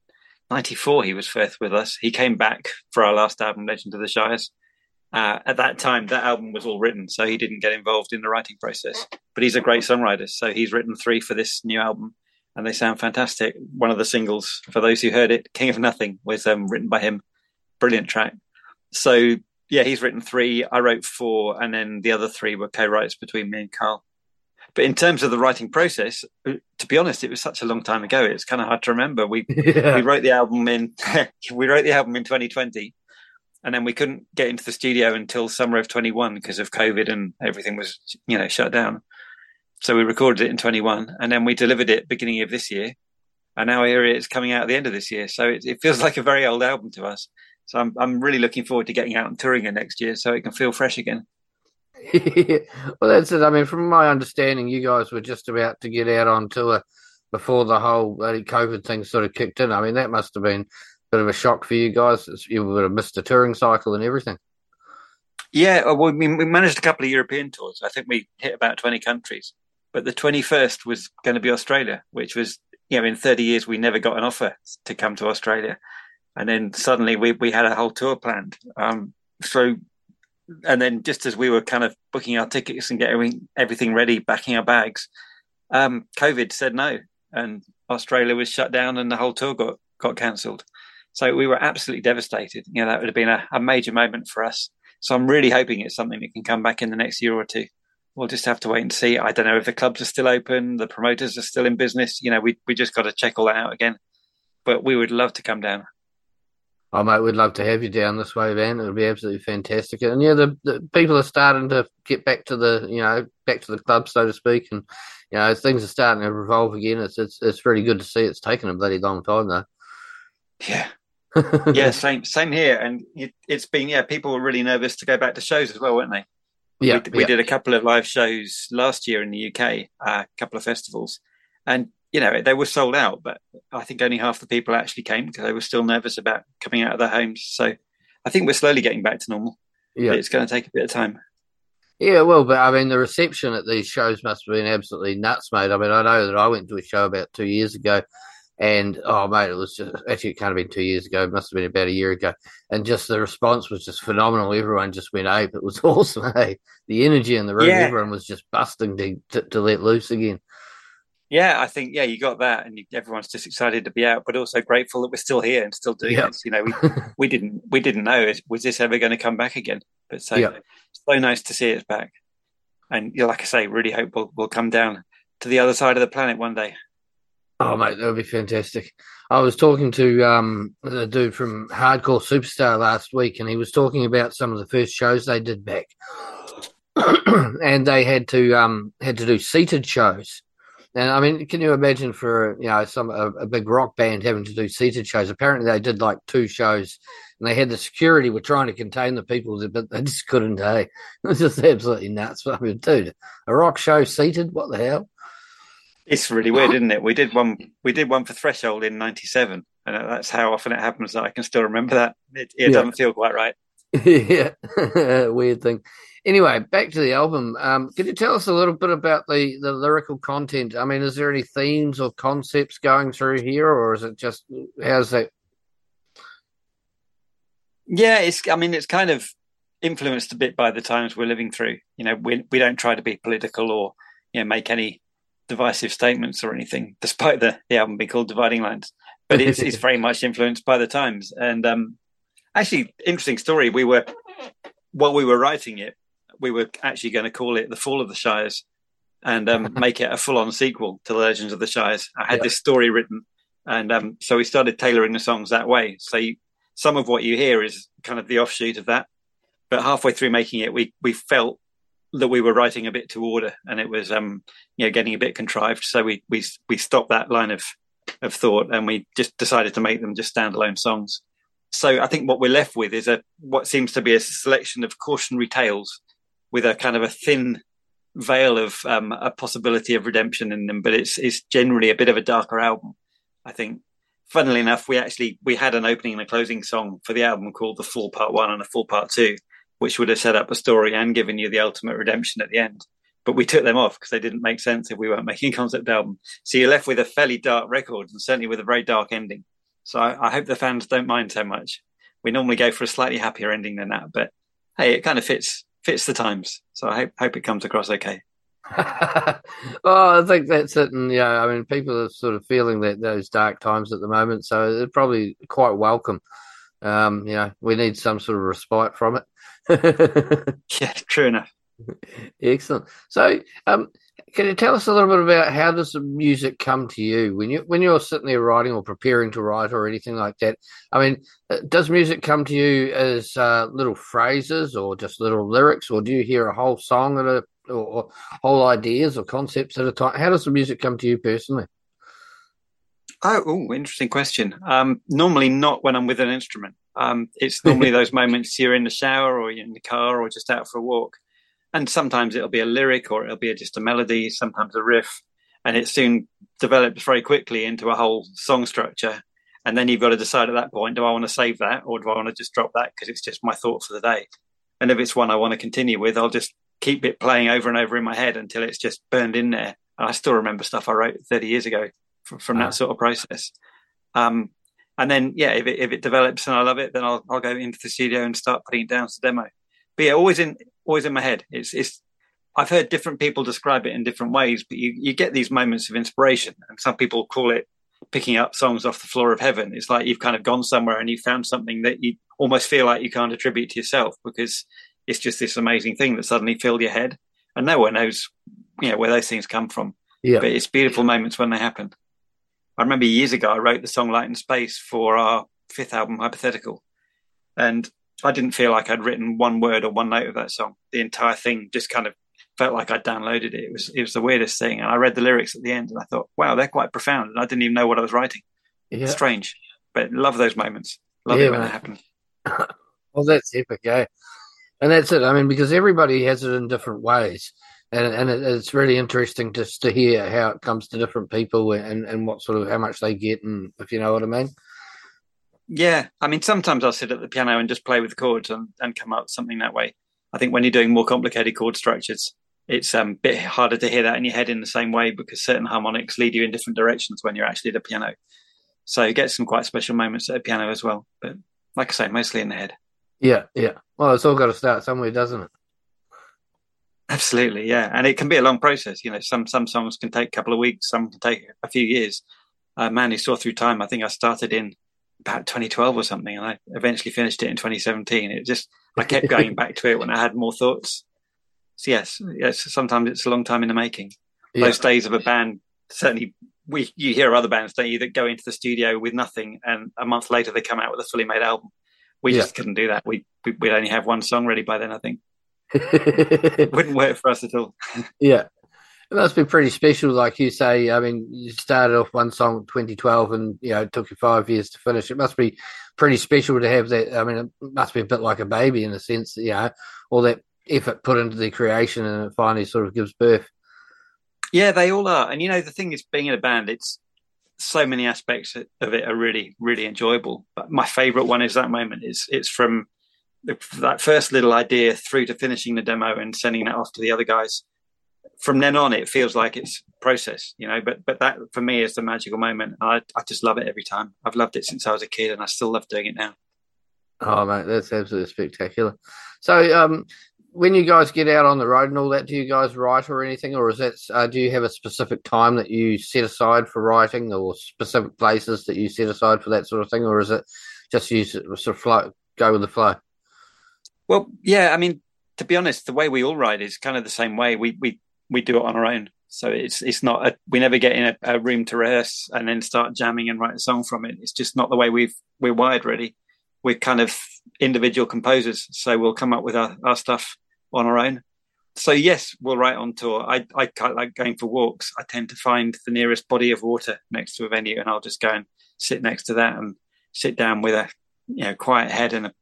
'94, he was first with us. He came back for our last album, Legend of the Shires uh, at that time, that album was all written, so he didn't get involved in the writing process. But he's a great songwriter, so he's written three for this new album, and they sound fantastic. One of the singles, for those who heard it, "King of Nothing," was um, written by him. Brilliant track. So yeah, he's written three. I wrote four, and then the other three were co-writes between me and Karl. But in terms of the writing process, to be honest, it was such a long time ago. It's kind of hard to remember. We Yeah. we wrote the album in we wrote the album in 2020, and then we couldn't get into the studio until summer of 21 because of COVID and everything was you know shut down. So we recorded it in 21, and then we delivered it beginning of this year, and now here it's coming out at the end of this year. So it, it feels like a very old album to us. So I'm I'm really looking forward to getting out and touring it next year, so it can feel fresh again. well, that's it. I mean, from my understanding, you guys were just about to get out on tour before the whole COVID thing sort of kicked in. I mean, that must have been a bit of a shock for you guys. You would have missed the touring cycle and everything. Yeah, well, we, we managed a couple of European tours. I think we hit about 20 countries. But the 21st was going to be Australia, which was, you know, in 30 years, we never got an offer to come to Australia. And then suddenly we, we had a whole tour planned. Um, so, and then just as we were kind of booking our tickets and getting everything ready, backing our bags, um, COVID said no. And Australia was shut down and the whole tour got, got cancelled. So we were absolutely devastated. You know, that would have been a, a major moment for us. So I'm really hoping it's something that can come back in the next year or two. We'll just have to wait and see. I don't know if the clubs are still open, the promoters are still in business. You know, we we just got to check all that out again. But we would love to come down. Oh, mate, we'd love to have you down this way, man. It would be absolutely fantastic. And yeah, the, the people are starting to get back to the, you know, back to the club, so to speak. And, you know, things are starting to revolve again. It's, it's, it's really good to see. It's taken a bloody long time, though. Yeah, yeah, same same here. And it, it's been yeah, people were really nervous to go back to shows as well, weren't they? yeah. we, we yeah. did a couple of live shows last year in the UK, uh, a couple of festivals, and you know they were sold out. But I think only half the people actually came because they were still nervous about coming out of their homes. So I think we're slowly getting back to normal. Yeah. It's going to take a bit of time. Yeah, well, but I mean, the reception at these shows must have been absolutely nuts, mate. I mean, I know that I went to a show about two years ago, and oh, mate, it was just actually it can't have been two years ago. It must have been about a year ago, and just the response was just phenomenal. Everyone just went ape. It was awesome. Hey, the energy in the room, Yeah. everyone was just busting to, to to let loose again. Yeah, I think yeah, you got that, and you, everyone's just excited to be out, but also grateful that we're still here and still doing Yeah. this. You know, we we didn't we didn't know is- was this ever going to come back again, but so Yeah. so nice to see it's back, and like I say, really hope we'll, we'll come down to the other side of the planet one day. Oh, mate, that would be fantastic. I was talking to um, the dude from Hardcore Superstar last week, and he was talking about some of the first shows they did back, and they had to um, had to do seated shows. And I mean, can you imagine for you know some a, a big rock band having to do seated shows? Apparently, they did like two shows, and they had the security were trying to contain the people, but they just couldn't. Hey, it was just absolutely nuts. I mean, dude, a rock show seated? What the hell? It's really weird, isn't it? We did one we did one for Threshold in '97, and that's how often it happens that I can still remember that. It, it Yeah. doesn't feel quite right. yeah, weird thing. Anyway, back to the album. Um, could you tell us a little bit about the the lyrical content? I mean, is there any themes or concepts going through here, or is it just how's that? Yeah, it's. I mean, it's kind of influenced a bit by the times we're living through. You know, we we don't try to be political or you know make any divisive statements or anything, despite the the album being called Dividing Lines. But it's it's very much influenced by the times. And um, actually, interesting story. We were while we were writing it, we were actually going to call it The Fall of the Shires and um, make it a full on sequel to The Legends of the Shires. I had Yeah. this story written, and um, so we started tailoring the songs that way. So you, some of what you hear is kind of the offshoot of that. But halfway through making it, we we felt that we were writing a bit to order, and it was um you know getting a bit contrived. So we we we stopped that line of of thought, and we just decided to make them just standalone songs. So I think what we're left with is a what seems to be a selection of cautionary tales with a kind of a thin veil of um, a possibility of redemption in them, but it's it's generally a bit of a darker album. I think. Funnily enough, we actually we had an opening and a closing song for the album called "The Fall Part One" and "The Fall Part 2, which would have set up a story and given you the ultimate redemption at the end. But we took them off because they didn't make sense if we weren't making a concept album. So you're left with a fairly dark record and certainly with a very dark ending. So I, I hope the fans don't mind so much. We normally go for a slightly happier ending than that, but hey, it kind of fits fits the times. So I hope hope it comes across okay. well, I think that's it, and yeah, I mean, people are sort of feeling that those dark times at the moment, so they're probably quite welcome. Um, you know, we need some sort of respite from it. Yeah, true enough. Excellent. So, um, can you tell us a little bit about how does the music come to you when you when you're sitting there writing or preparing to write or anything like that? I mean, uh, does music come to you as uh, little phrases or just little lyrics, or do you hear a whole song at a or, or whole ideas or concepts at a time? How does the music come to you personally? Oh, ooh, interesting question. Um, normally not when I'm with an instrument. Um, it's normally those moments you're in the shower or you're in the car or just out for a walk. And sometimes it'll be a lyric or it'll be just a melody, sometimes a riff. And it soon develops very quickly into a whole song structure. And then you've got to decide at that point, do I want to save that or do I want to just drop that because it's just my thought for the day? And if it's one I want to continue with, I'll just keep it playing over and over in my head until it's just burned in there. And I still remember stuff I wrote 30 years ago from, from that sort of process. Um, and then, yeah, if it, if it develops and I love it, then I'll, I'll go into the studio and start putting it down to demo. But yeah, always in, always in my head. It's, it's, I've heard different people describe it in different ways, but you, you get these moments of inspiration and some people call it picking up songs off the floor of heaven. It's like you've kind of gone somewhere and you found something that you almost feel like you can't attribute to yourself because it's just this amazing thing that suddenly filled your head and no one knows, you know, where those things come from. Yeah. But it's beautiful moments when they happen. I remember years ago, I wrote the song Light and Space for our fifth album, Hypothetical. And I didn't feel like I'd written one word or one note of that song. The entire thing just kind of felt like I'd downloaded it. It was, it was the weirdest thing. And I read the lyrics at the end and I thought, wow, they're quite profound. And I didn't even know what I was writing. Yeah. Strange, but love those moments. Love Yeah, it when man. they happen. Well, that's epic, eh? And that's it. I mean, because everybody has it in different ways, and and it, it's really interesting just to hear how it comes to different people and and what sort of how much they get, and if you know what I mean. Yeah, I mean, sometimes I'll sit at the piano and just play with the chords and, and come up with something that way. I think when you're doing more complicated chord structures, it's um, a bit harder to hear that in your head in the same way because certain harmonics lead you in different directions when you're actually at a piano. So you get some quite special moments at a piano as well. But like I say, mostly in the head. Yeah, yeah. Well, it's all got to start somewhere, doesn't it? Absolutely, yeah. And it can be a long process. You know, some some songs can take a couple of weeks, some can take a few years. Uh, Man Who Saw Through Time. I think I started in about 2012 or something, and I eventually finished it in 2017. It just I kept going back to it when I had more thoughts. So yes, yes. Sometimes it's a long time in the making. Yeah. Those days of a band certainly. We you hear other bands, don't you, that go into the studio with nothing, and a month later they come out with a fully made album. We Yeah. just couldn't do that. We we- we'd only have one song ready by then. I think wouldn't work for us at all. yeah. It must be pretty special, like you say. I mean, you started off one song in 2012 and, you know, it took you five years to finish. It must be pretty special to have that. I mean, it must be a bit like a baby in a sense, you know, all that effort put into the creation and it finally sort of gives birth. Yeah, they all are. And you know, the thing is, being in a band, it's so many aspects of it are really, really enjoyable. But my favorite one is that moment. It's it's from that first little idea through to finishing the demo and sending that off to the other guys. From then on, it feels like it's process, you know. But but that for me is the magical moment. I I just love it every time. I've loved it since I was a kid, and I still love doing it now. Oh, mate, that's absolutely spectacular. So, um, when you guys get out on the road and all that, do you guys write or anything, or is that uh, do you have a specific time that you set aside for writing, or specific places that you set aside for that sort of thing, or is it just you sort of flow, go with the flow? Well, yeah, I mean, to be honest, the way we all write is kind of the same way. We we we do it on our own. So it's it's not a, we never get in a, a room to rehearse and then start jamming and write a song from it. It's just not the way we've we're wired. Really, we're kind of individual composers, so we'll come up with our, our stuff on our own. So yes, we'll write on tour. I I quite like going for walks. I tend to find the nearest body of water next to a venue, and I'll just go and sit next to that and sit down with a you know quiet head and a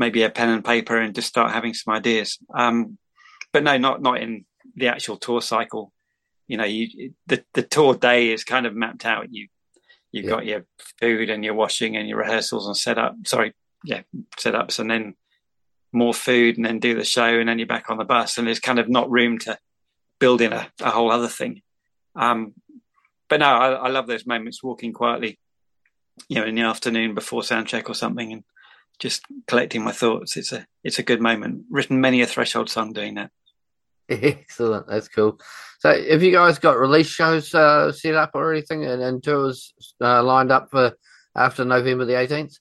maybe a pen and paper and just start having some ideas. Um, but no, not not in the actual tour cycle. You know, you the the tour day is kind of mapped out. You you've Yeah. got your food and your washing and your rehearsals and setup. Sorry, yeah, setups and then more food and then do the show and then you're back on the bus and there's kind of not room to build in a, a whole other thing. Um, but no, I, I love those moments walking quietly, you know, in the afternoon before sound check or something and just collecting my thoughts. It's a it's a good moment. Written many a threshold song doing that. Excellent, that's cool. So, have you guys got release shows uh, set up or anything, and, and tours uh, lined up for after November the eighteenth?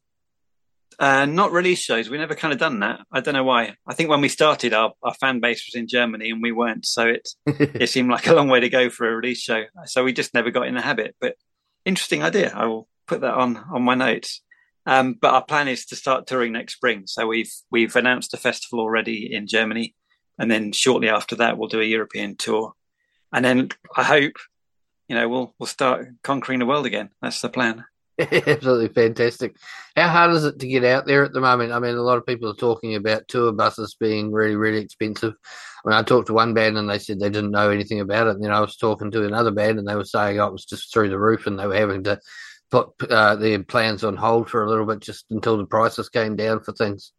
Uh, not release shows. We never kind of done that. I don't know why. I think when we started, our, our fan base was in Germany and we weren't, so it it seemed like a long way to go for a release show. So we just never got in the habit. But interesting idea. I will put that on on my notes. Um, but our plan is to start touring next spring. So we've we've announced a festival already in Germany, and then shortly after that, we'll do a European tour. And then I hope, you know, we'll we'll start conquering the world again. That's the plan. Absolutely fantastic. How hard is it to get out there at the moment? I mean, a lot of people are talking about tour buses being really, really expensive. I mean, I talked to one band and they said they didn't know anything about it. And then I was talking to another band and they were saying oh, it was just through the roof and they were having to put uh, their plans on hold for a little bit just until the prices came down for things.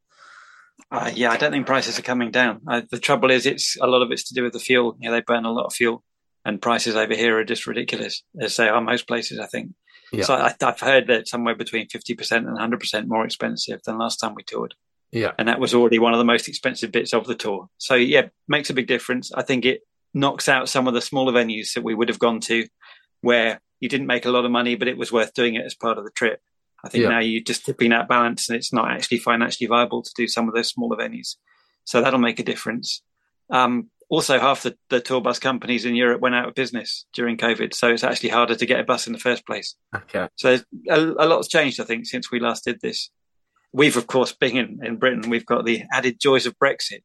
Uh, yeah, I don't think prices are coming down. Uh, the trouble is, it's a lot of it's to do with the fuel. You know, they burn a lot of fuel, and prices over here are just ridiculous, as they are most places. I think. Yeah. So I, I've heard that somewhere between fifty percent and hundred percent more expensive than last time we toured, Yeah. and that was already one of the most expensive bits of the tour. So yeah, makes a big difference. I think it knocks out some of the smaller venues that we would have gone to, where you didn't make a lot of money, but it was worth doing it as part of the trip. I think Yeah. now you're just tipping that balance, and it's not actually financially viable to do some of those smaller venues. So that'll make a difference. Um, also, half the, the tour bus companies in Europe went out of business during COVID, so it's actually harder to get a bus in the first place. Okay. So a, a lot's changed, I think, since we last did this. We've, of course, being in, in Britain, we've got the added joys of Brexit.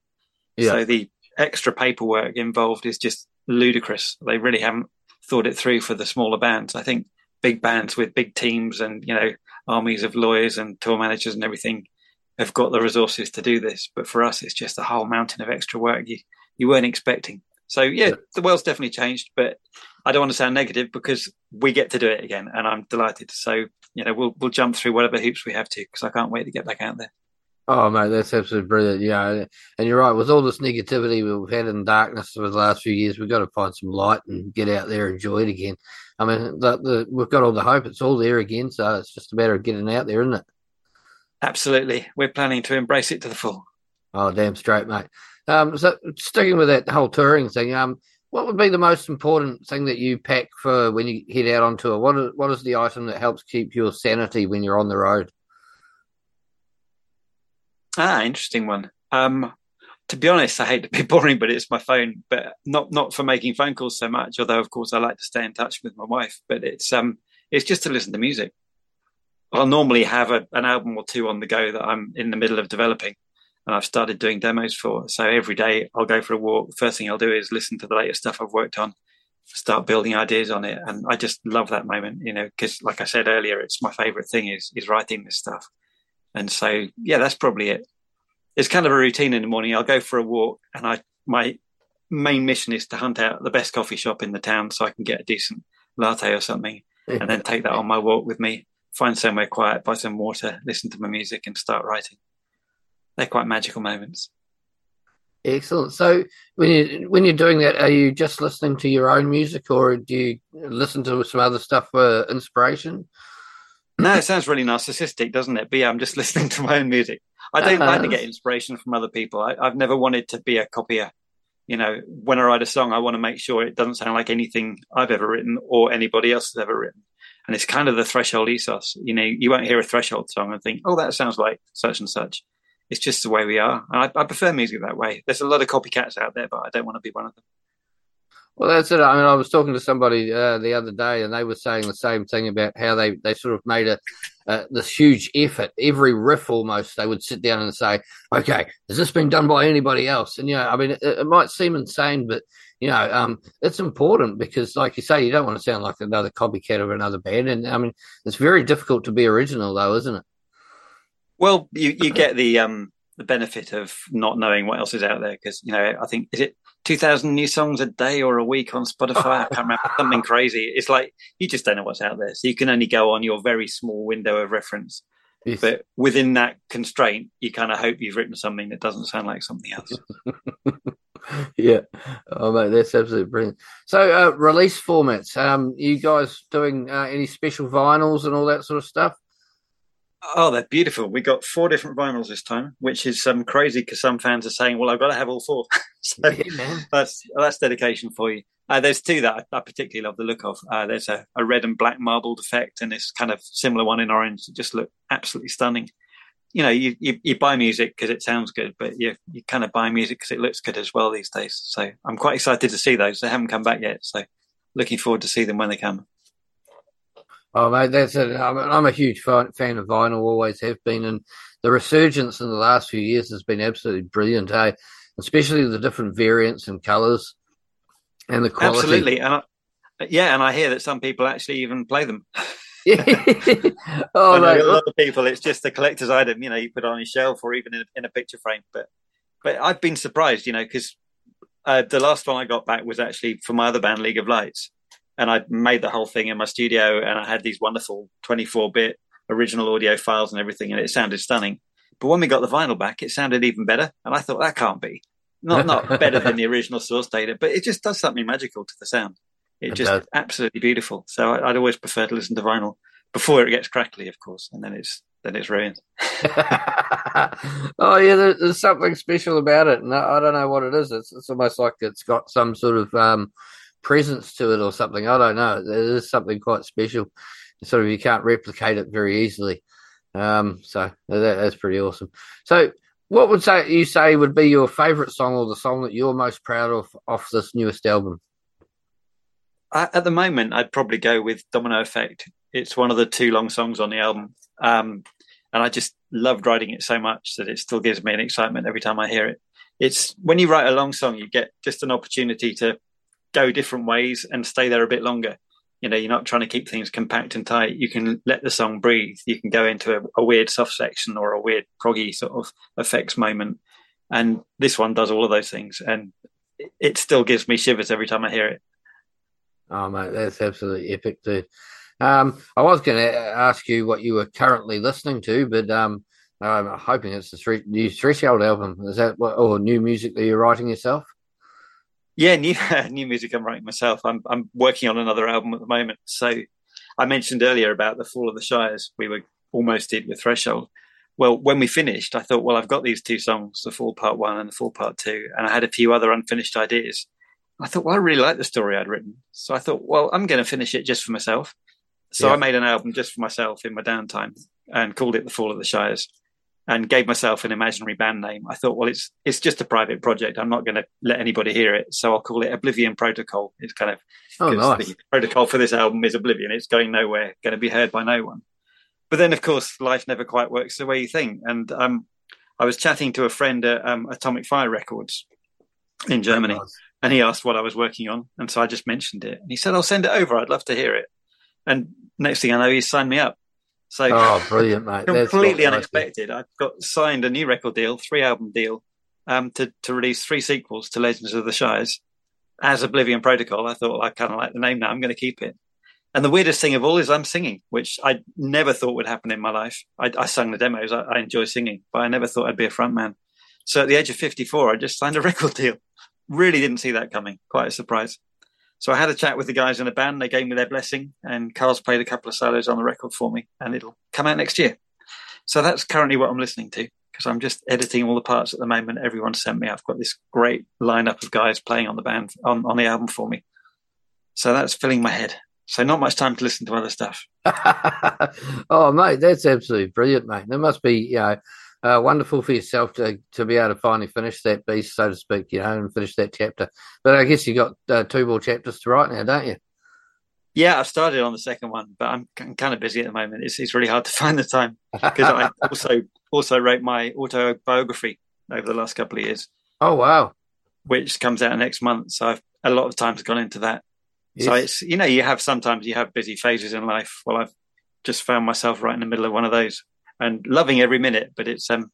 Yeah. So the extra paperwork involved is just ludicrous. They really haven't thought it through for the smaller bands. I think big bands with big teams and you know armies of lawyers and tour managers and everything have got the resources to do this. But for us, it's just a whole mountain of extra work you you weren't expecting. So yeah, Yeah. the world's definitely changed, but I don't want to sound negative because we get to do it again, and I'm delighted. So you know we'll we'll jump through whatever hoops we have to because I can't wait to get back out there. Oh, mate, that's absolutely brilliant. Yeah. And you're right. With all this negativity we've had in darkness for the last few years, we've got to find some light and get out there and enjoy it again. I mean, the, the, we've got all the hope. It's all there again. So it's just a matter of getting out there, isn't it? Absolutely, we're planning to embrace it to the full. Oh, damn straight, mate. Um, so sticking with that whole touring thing, um, what would be the most important thing that you pack for when you head out on tour? What is, what is the item that helps keep your sanity when you're on the road? Ah, interesting one. Um, to be honest, I hate to be boring, but it's my phone. But not not for making phone calls so much. Although, of course, I like to stay in touch with my wife. But it's um, it's just to listen to music. I'll normally have a, an album or two on the go that I'm in the middle of developing, and I've started doing demos for. So every day I'll go for a walk. First thing I'll do is listen to the latest stuff I've worked on, start building ideas on it, and I just love that moment. You know, because like I said earlier, it's my favorite thing is is writing this stuff. And so, yeah, that's probably it. It's kind of a routine in the morning. I'll go for a walk, and I my main mission is to hunt out the best coffee shop in the town so I can get a decent latte or something, and then take that on my walk with me. Find somewhere quiet, buy some water, listen to my music, and start writing. They're quite magical moments. Excellent. So when you when you're doing that, are you just listening to your own music, or do you listen to some other stuff for inspiration? No, it sounds really narcissistic, doesn't it? But yeah, I'm just listening to my own music. I don't like to uh-huh. get inspiration from other people. I, I've never wanted to be a copier. You know, when I write a song, I want to make sure it doesn't sound like anything I've ever written or anybody else has ever written. And it's kind of the threshold ethos. You know, you won't hear a threshold song and think, oh, that sounds like such and such. It's just the way we are. And I, I prefer music that way. There's a lot of copycats out there, but I don't want to be one of them. Well, that's it. I mean, I was talking to somebody uh, the other day, and they were saying the same thing about how they, they sort of made a uh, this huge effort. Every riff, almost, they would sit down and say, "Okay, has this been done by anybody else?" And you know, I mean, it, it might seem insane, but you know, um, it's important because, like you say, you don't want to sound like another copycat of another band. And I mean, it's very difficult to be original, though, isn't it? Well, you, you get the um the benefit of not knowing what else is out there because you know I think is it two thousand new songs a day or a week on Spotify? I can't remember something crazy. It's like you just don't know what's out there, so you can only go on your very small window of reference. Yes. But within that constraint, you kind of hope you've written something that doesn't sound like something else. yeah. Oh, mate, that's absolutely brilliant. So, uh, release formats. Um, you guys doing uh, any special vinyls and all that sort of stuff? Oh, they're beautiful. We got four different vinyls this time, which is um, crazy because some fans are saying, "Well, I've got to have all four. so Yeah, that's that's dedication for you. Uh, there's two that I, I particularly love the look of. Uh, there's a, a red and black marbled effect, and this kind of similar one in orange that just look absolutely stunning. you know, you, you, you buy music because it sounds good, but you you kind of buy music because it looks good as well these days. So I'm quite excited to see those. They haven't come back yet, so looking forward to see them when they come. Oh, mate, that's it. I'm, I'm a huge fan, fan of vinyl, always have been, and the resurgence in the last few years has been absolutely brilliant, eh? Especially the different variants and colours and the quality. Absolutely, and I, yeah, and I hear that some people actually even play them. oh, mate, a lot of people, it's just a collector's item. You know, you put it on your shelf or even in a, in a picture frame. But but I've been surprised, you know, because uh, the last one I got back was actually for my other band, League of Lights, and I made the whole thing in my studio, and I had these wonderful 24-bit original audio files and everything, and it sounded stunning. But when we got the vinyl back, it sounded even better, and I thought that can't be not not better than the original source data, but it just does something magical to the sound. It, It just does. absolutely beautiful. So I, I'd always prefer to listen to vinyl before it gets crackly, of course, and then it's then it's ruined. oh yeah, there, there's something special about it, and I, I don't know what it is. It's, it's almost like it's got some sort of um, presence to it or something. I don't know. There is something quite special. Sort of you can't replicate it very easily. Um, so that, that's pretty awesome. So, what would say you say would be your favourite song or the song that you're most proud of off this newest album? I, at the moment, I'd probably go with Domino Effect. It's one of the two long songs on the album, um, and I just loved writing it so much that it still gives me an excitement every time I hear it. It's when you write a long song, you get just an opportunity to go different ways and stay there a bit longer. You know, you're not trying to keep things compact and tight. You can let the song breathe. You can go into a, a weird soft section or a weird proggy sort of effects moment. And this one does all of those things, and it- still gives me shivers every time I hear it. Oh, mate, that's absolutely epic too. Um, I was going to ask you what you were currently listening to, but um, I'm hoping it's the three, new Threshold album. Is that what, or new music that you're writing yourself? Yeah, new new music I'm writing myself. I'm I'm working on another album at the moment. So I mentioned earlier about the Fall of the Shires. We were almost did with Threshold. Well, when we finished, I thought, well, I've got these two songs, the Fall Part One and the Fall Part Two, and I had a few other unfinished ideas. I thought, well, I really like the story I'd written, so I thought, well, I'm going to finish it just for myself. So Yeah. I made an album just for myself in my downtime and called it the Fall of the Shires and gave myself an imaginary band name. I thought, well, it's it's just a private project. I'm not going to let anybody hear it, so I'll call it Oblivion Protocol. It's kind of oh, nice. the protocol for this album is Oblivion. It's going nowhere, going to be heard by no one. But then, of course, life never quite works the way you think. And um, I was chatting to a friend at um, Atomic Fire Records in Germany, Nice. and he asked what I was working on, and so I just mentioned it, and he said, "I'll send it over. I'd love to hear it." And next thing I know, he signed me up. So Oh, brilliant, mate. Completely unexpected. I got signed a new record deal, three album deal, um, to to release three sequels to Legends of the Shires as Oblivion Protocol. I thought well, I kind of like the name now. I'm going to keep it. And the weirdest thing of all is I'm singing, which I never thought would happen in my life. I, I sung the demos. I, I enjoy singing, but I never thought I'd be a frontman. So at the age of 54, I just signed a record deal. Really didn't see that coming. Quite a surprise. So I had a chat with the guys in the band. They gave me their blessing, and Karl's played a couple of solos on the record for me, and it'll come out next year. So that's currently what I'm listening to because I'm just editing all the parts at the moment. Everyone sent me. I've got this great lineup of guys playing on the band on, on the album for me. So that's filling my head. So not much time to listen to other stuff. oh, mate, that's absolutely brilliant, mate. There must be, you know, uh, wonderful for yourself to to be able to finally finish that beast, so to speak, you know, and finish that chapter. But I guess you got uh, two more chapters to write now, don't you? Yeah, I've started on the second one, but I'm, I'm kind of busy at the moment. It's, it's really hard to find the time because I also also wrote my autobiography over the last couple of years, oh, wow. which comes out next month. So I've a lot of time's gone into that. So it's you know you have sometimes you have busy phases in life. Well, I've just found myself right in the middle of one of those and loving every minute, but it's um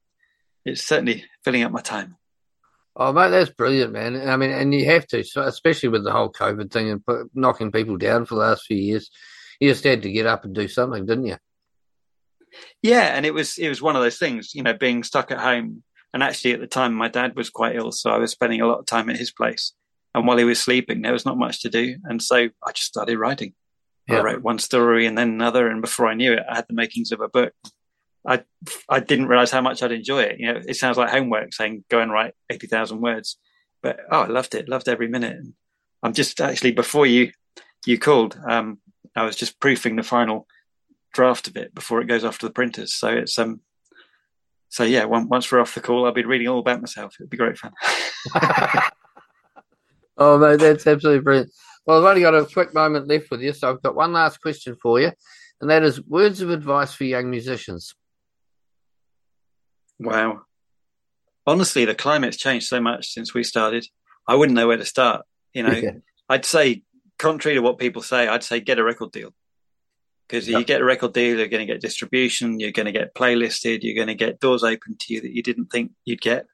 it's certainly filling up my time. Oh, mate, that's brilliant, man. I mean, and you have to, especially with the whole COVID thing and put, knocking people down for the last few years. You just had to get up and do something, didn't you? Yeah, and it was it was one of those things, you know, being stuck at home. And actually, at the time, my dad was quite ill, so I was spending a lot of time at his place. And while he was sleeping, there was not much to do, and so I just started writing. Yeah. I wrote one story and then another, and before I knew it, I had the makings of a book. I I didn't realize how much I'd enjoy it. You know, it sounds like homework saying go and write eighty thousand words, but oh, I loved it, loved every minute. I'm just actually before you you called, um, I was just proofing the final draft of it before it goes off to the printers. So it's um so yeah, once we're off the call, I'll be reading all about myself. It'll be great fun. oh man, that's absolutely brilliant. Well, I've only got a quick moment left with you, so I've got one last question for you, and that is words of advice for young musicians. Wow. Honestly, the climate's changed so much since we started. I wouldn't know where to start. You know, yeah. I'd say, contrary to what people say, I'd say get a record deal because you get a record deal, you're going to get distribution, you're going to get playlisted, you're going to get doors open to you that you didn't think you'd get.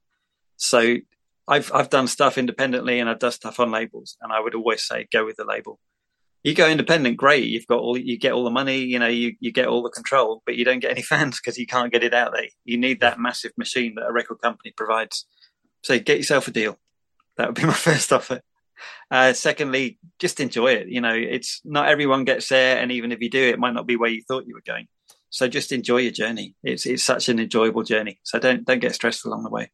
So I've I've done stuff independently and I've done stuff on labels, and I would always say go with the label. You go independent, great. You've got all you get all the money, you know, you, you get all the control, but you don't get any fans because you can't get it out there. You need that massive machine that a record company provides. So get yourself a deal. That would be my first offer. Uh, secondly, just enjoy it. You know, it's not everyone gets there, and even if you do, it might not be where you thought you were going. So just enjoy your journey. It's it's such an enjoyable journey. So don't don't get stressed along the way.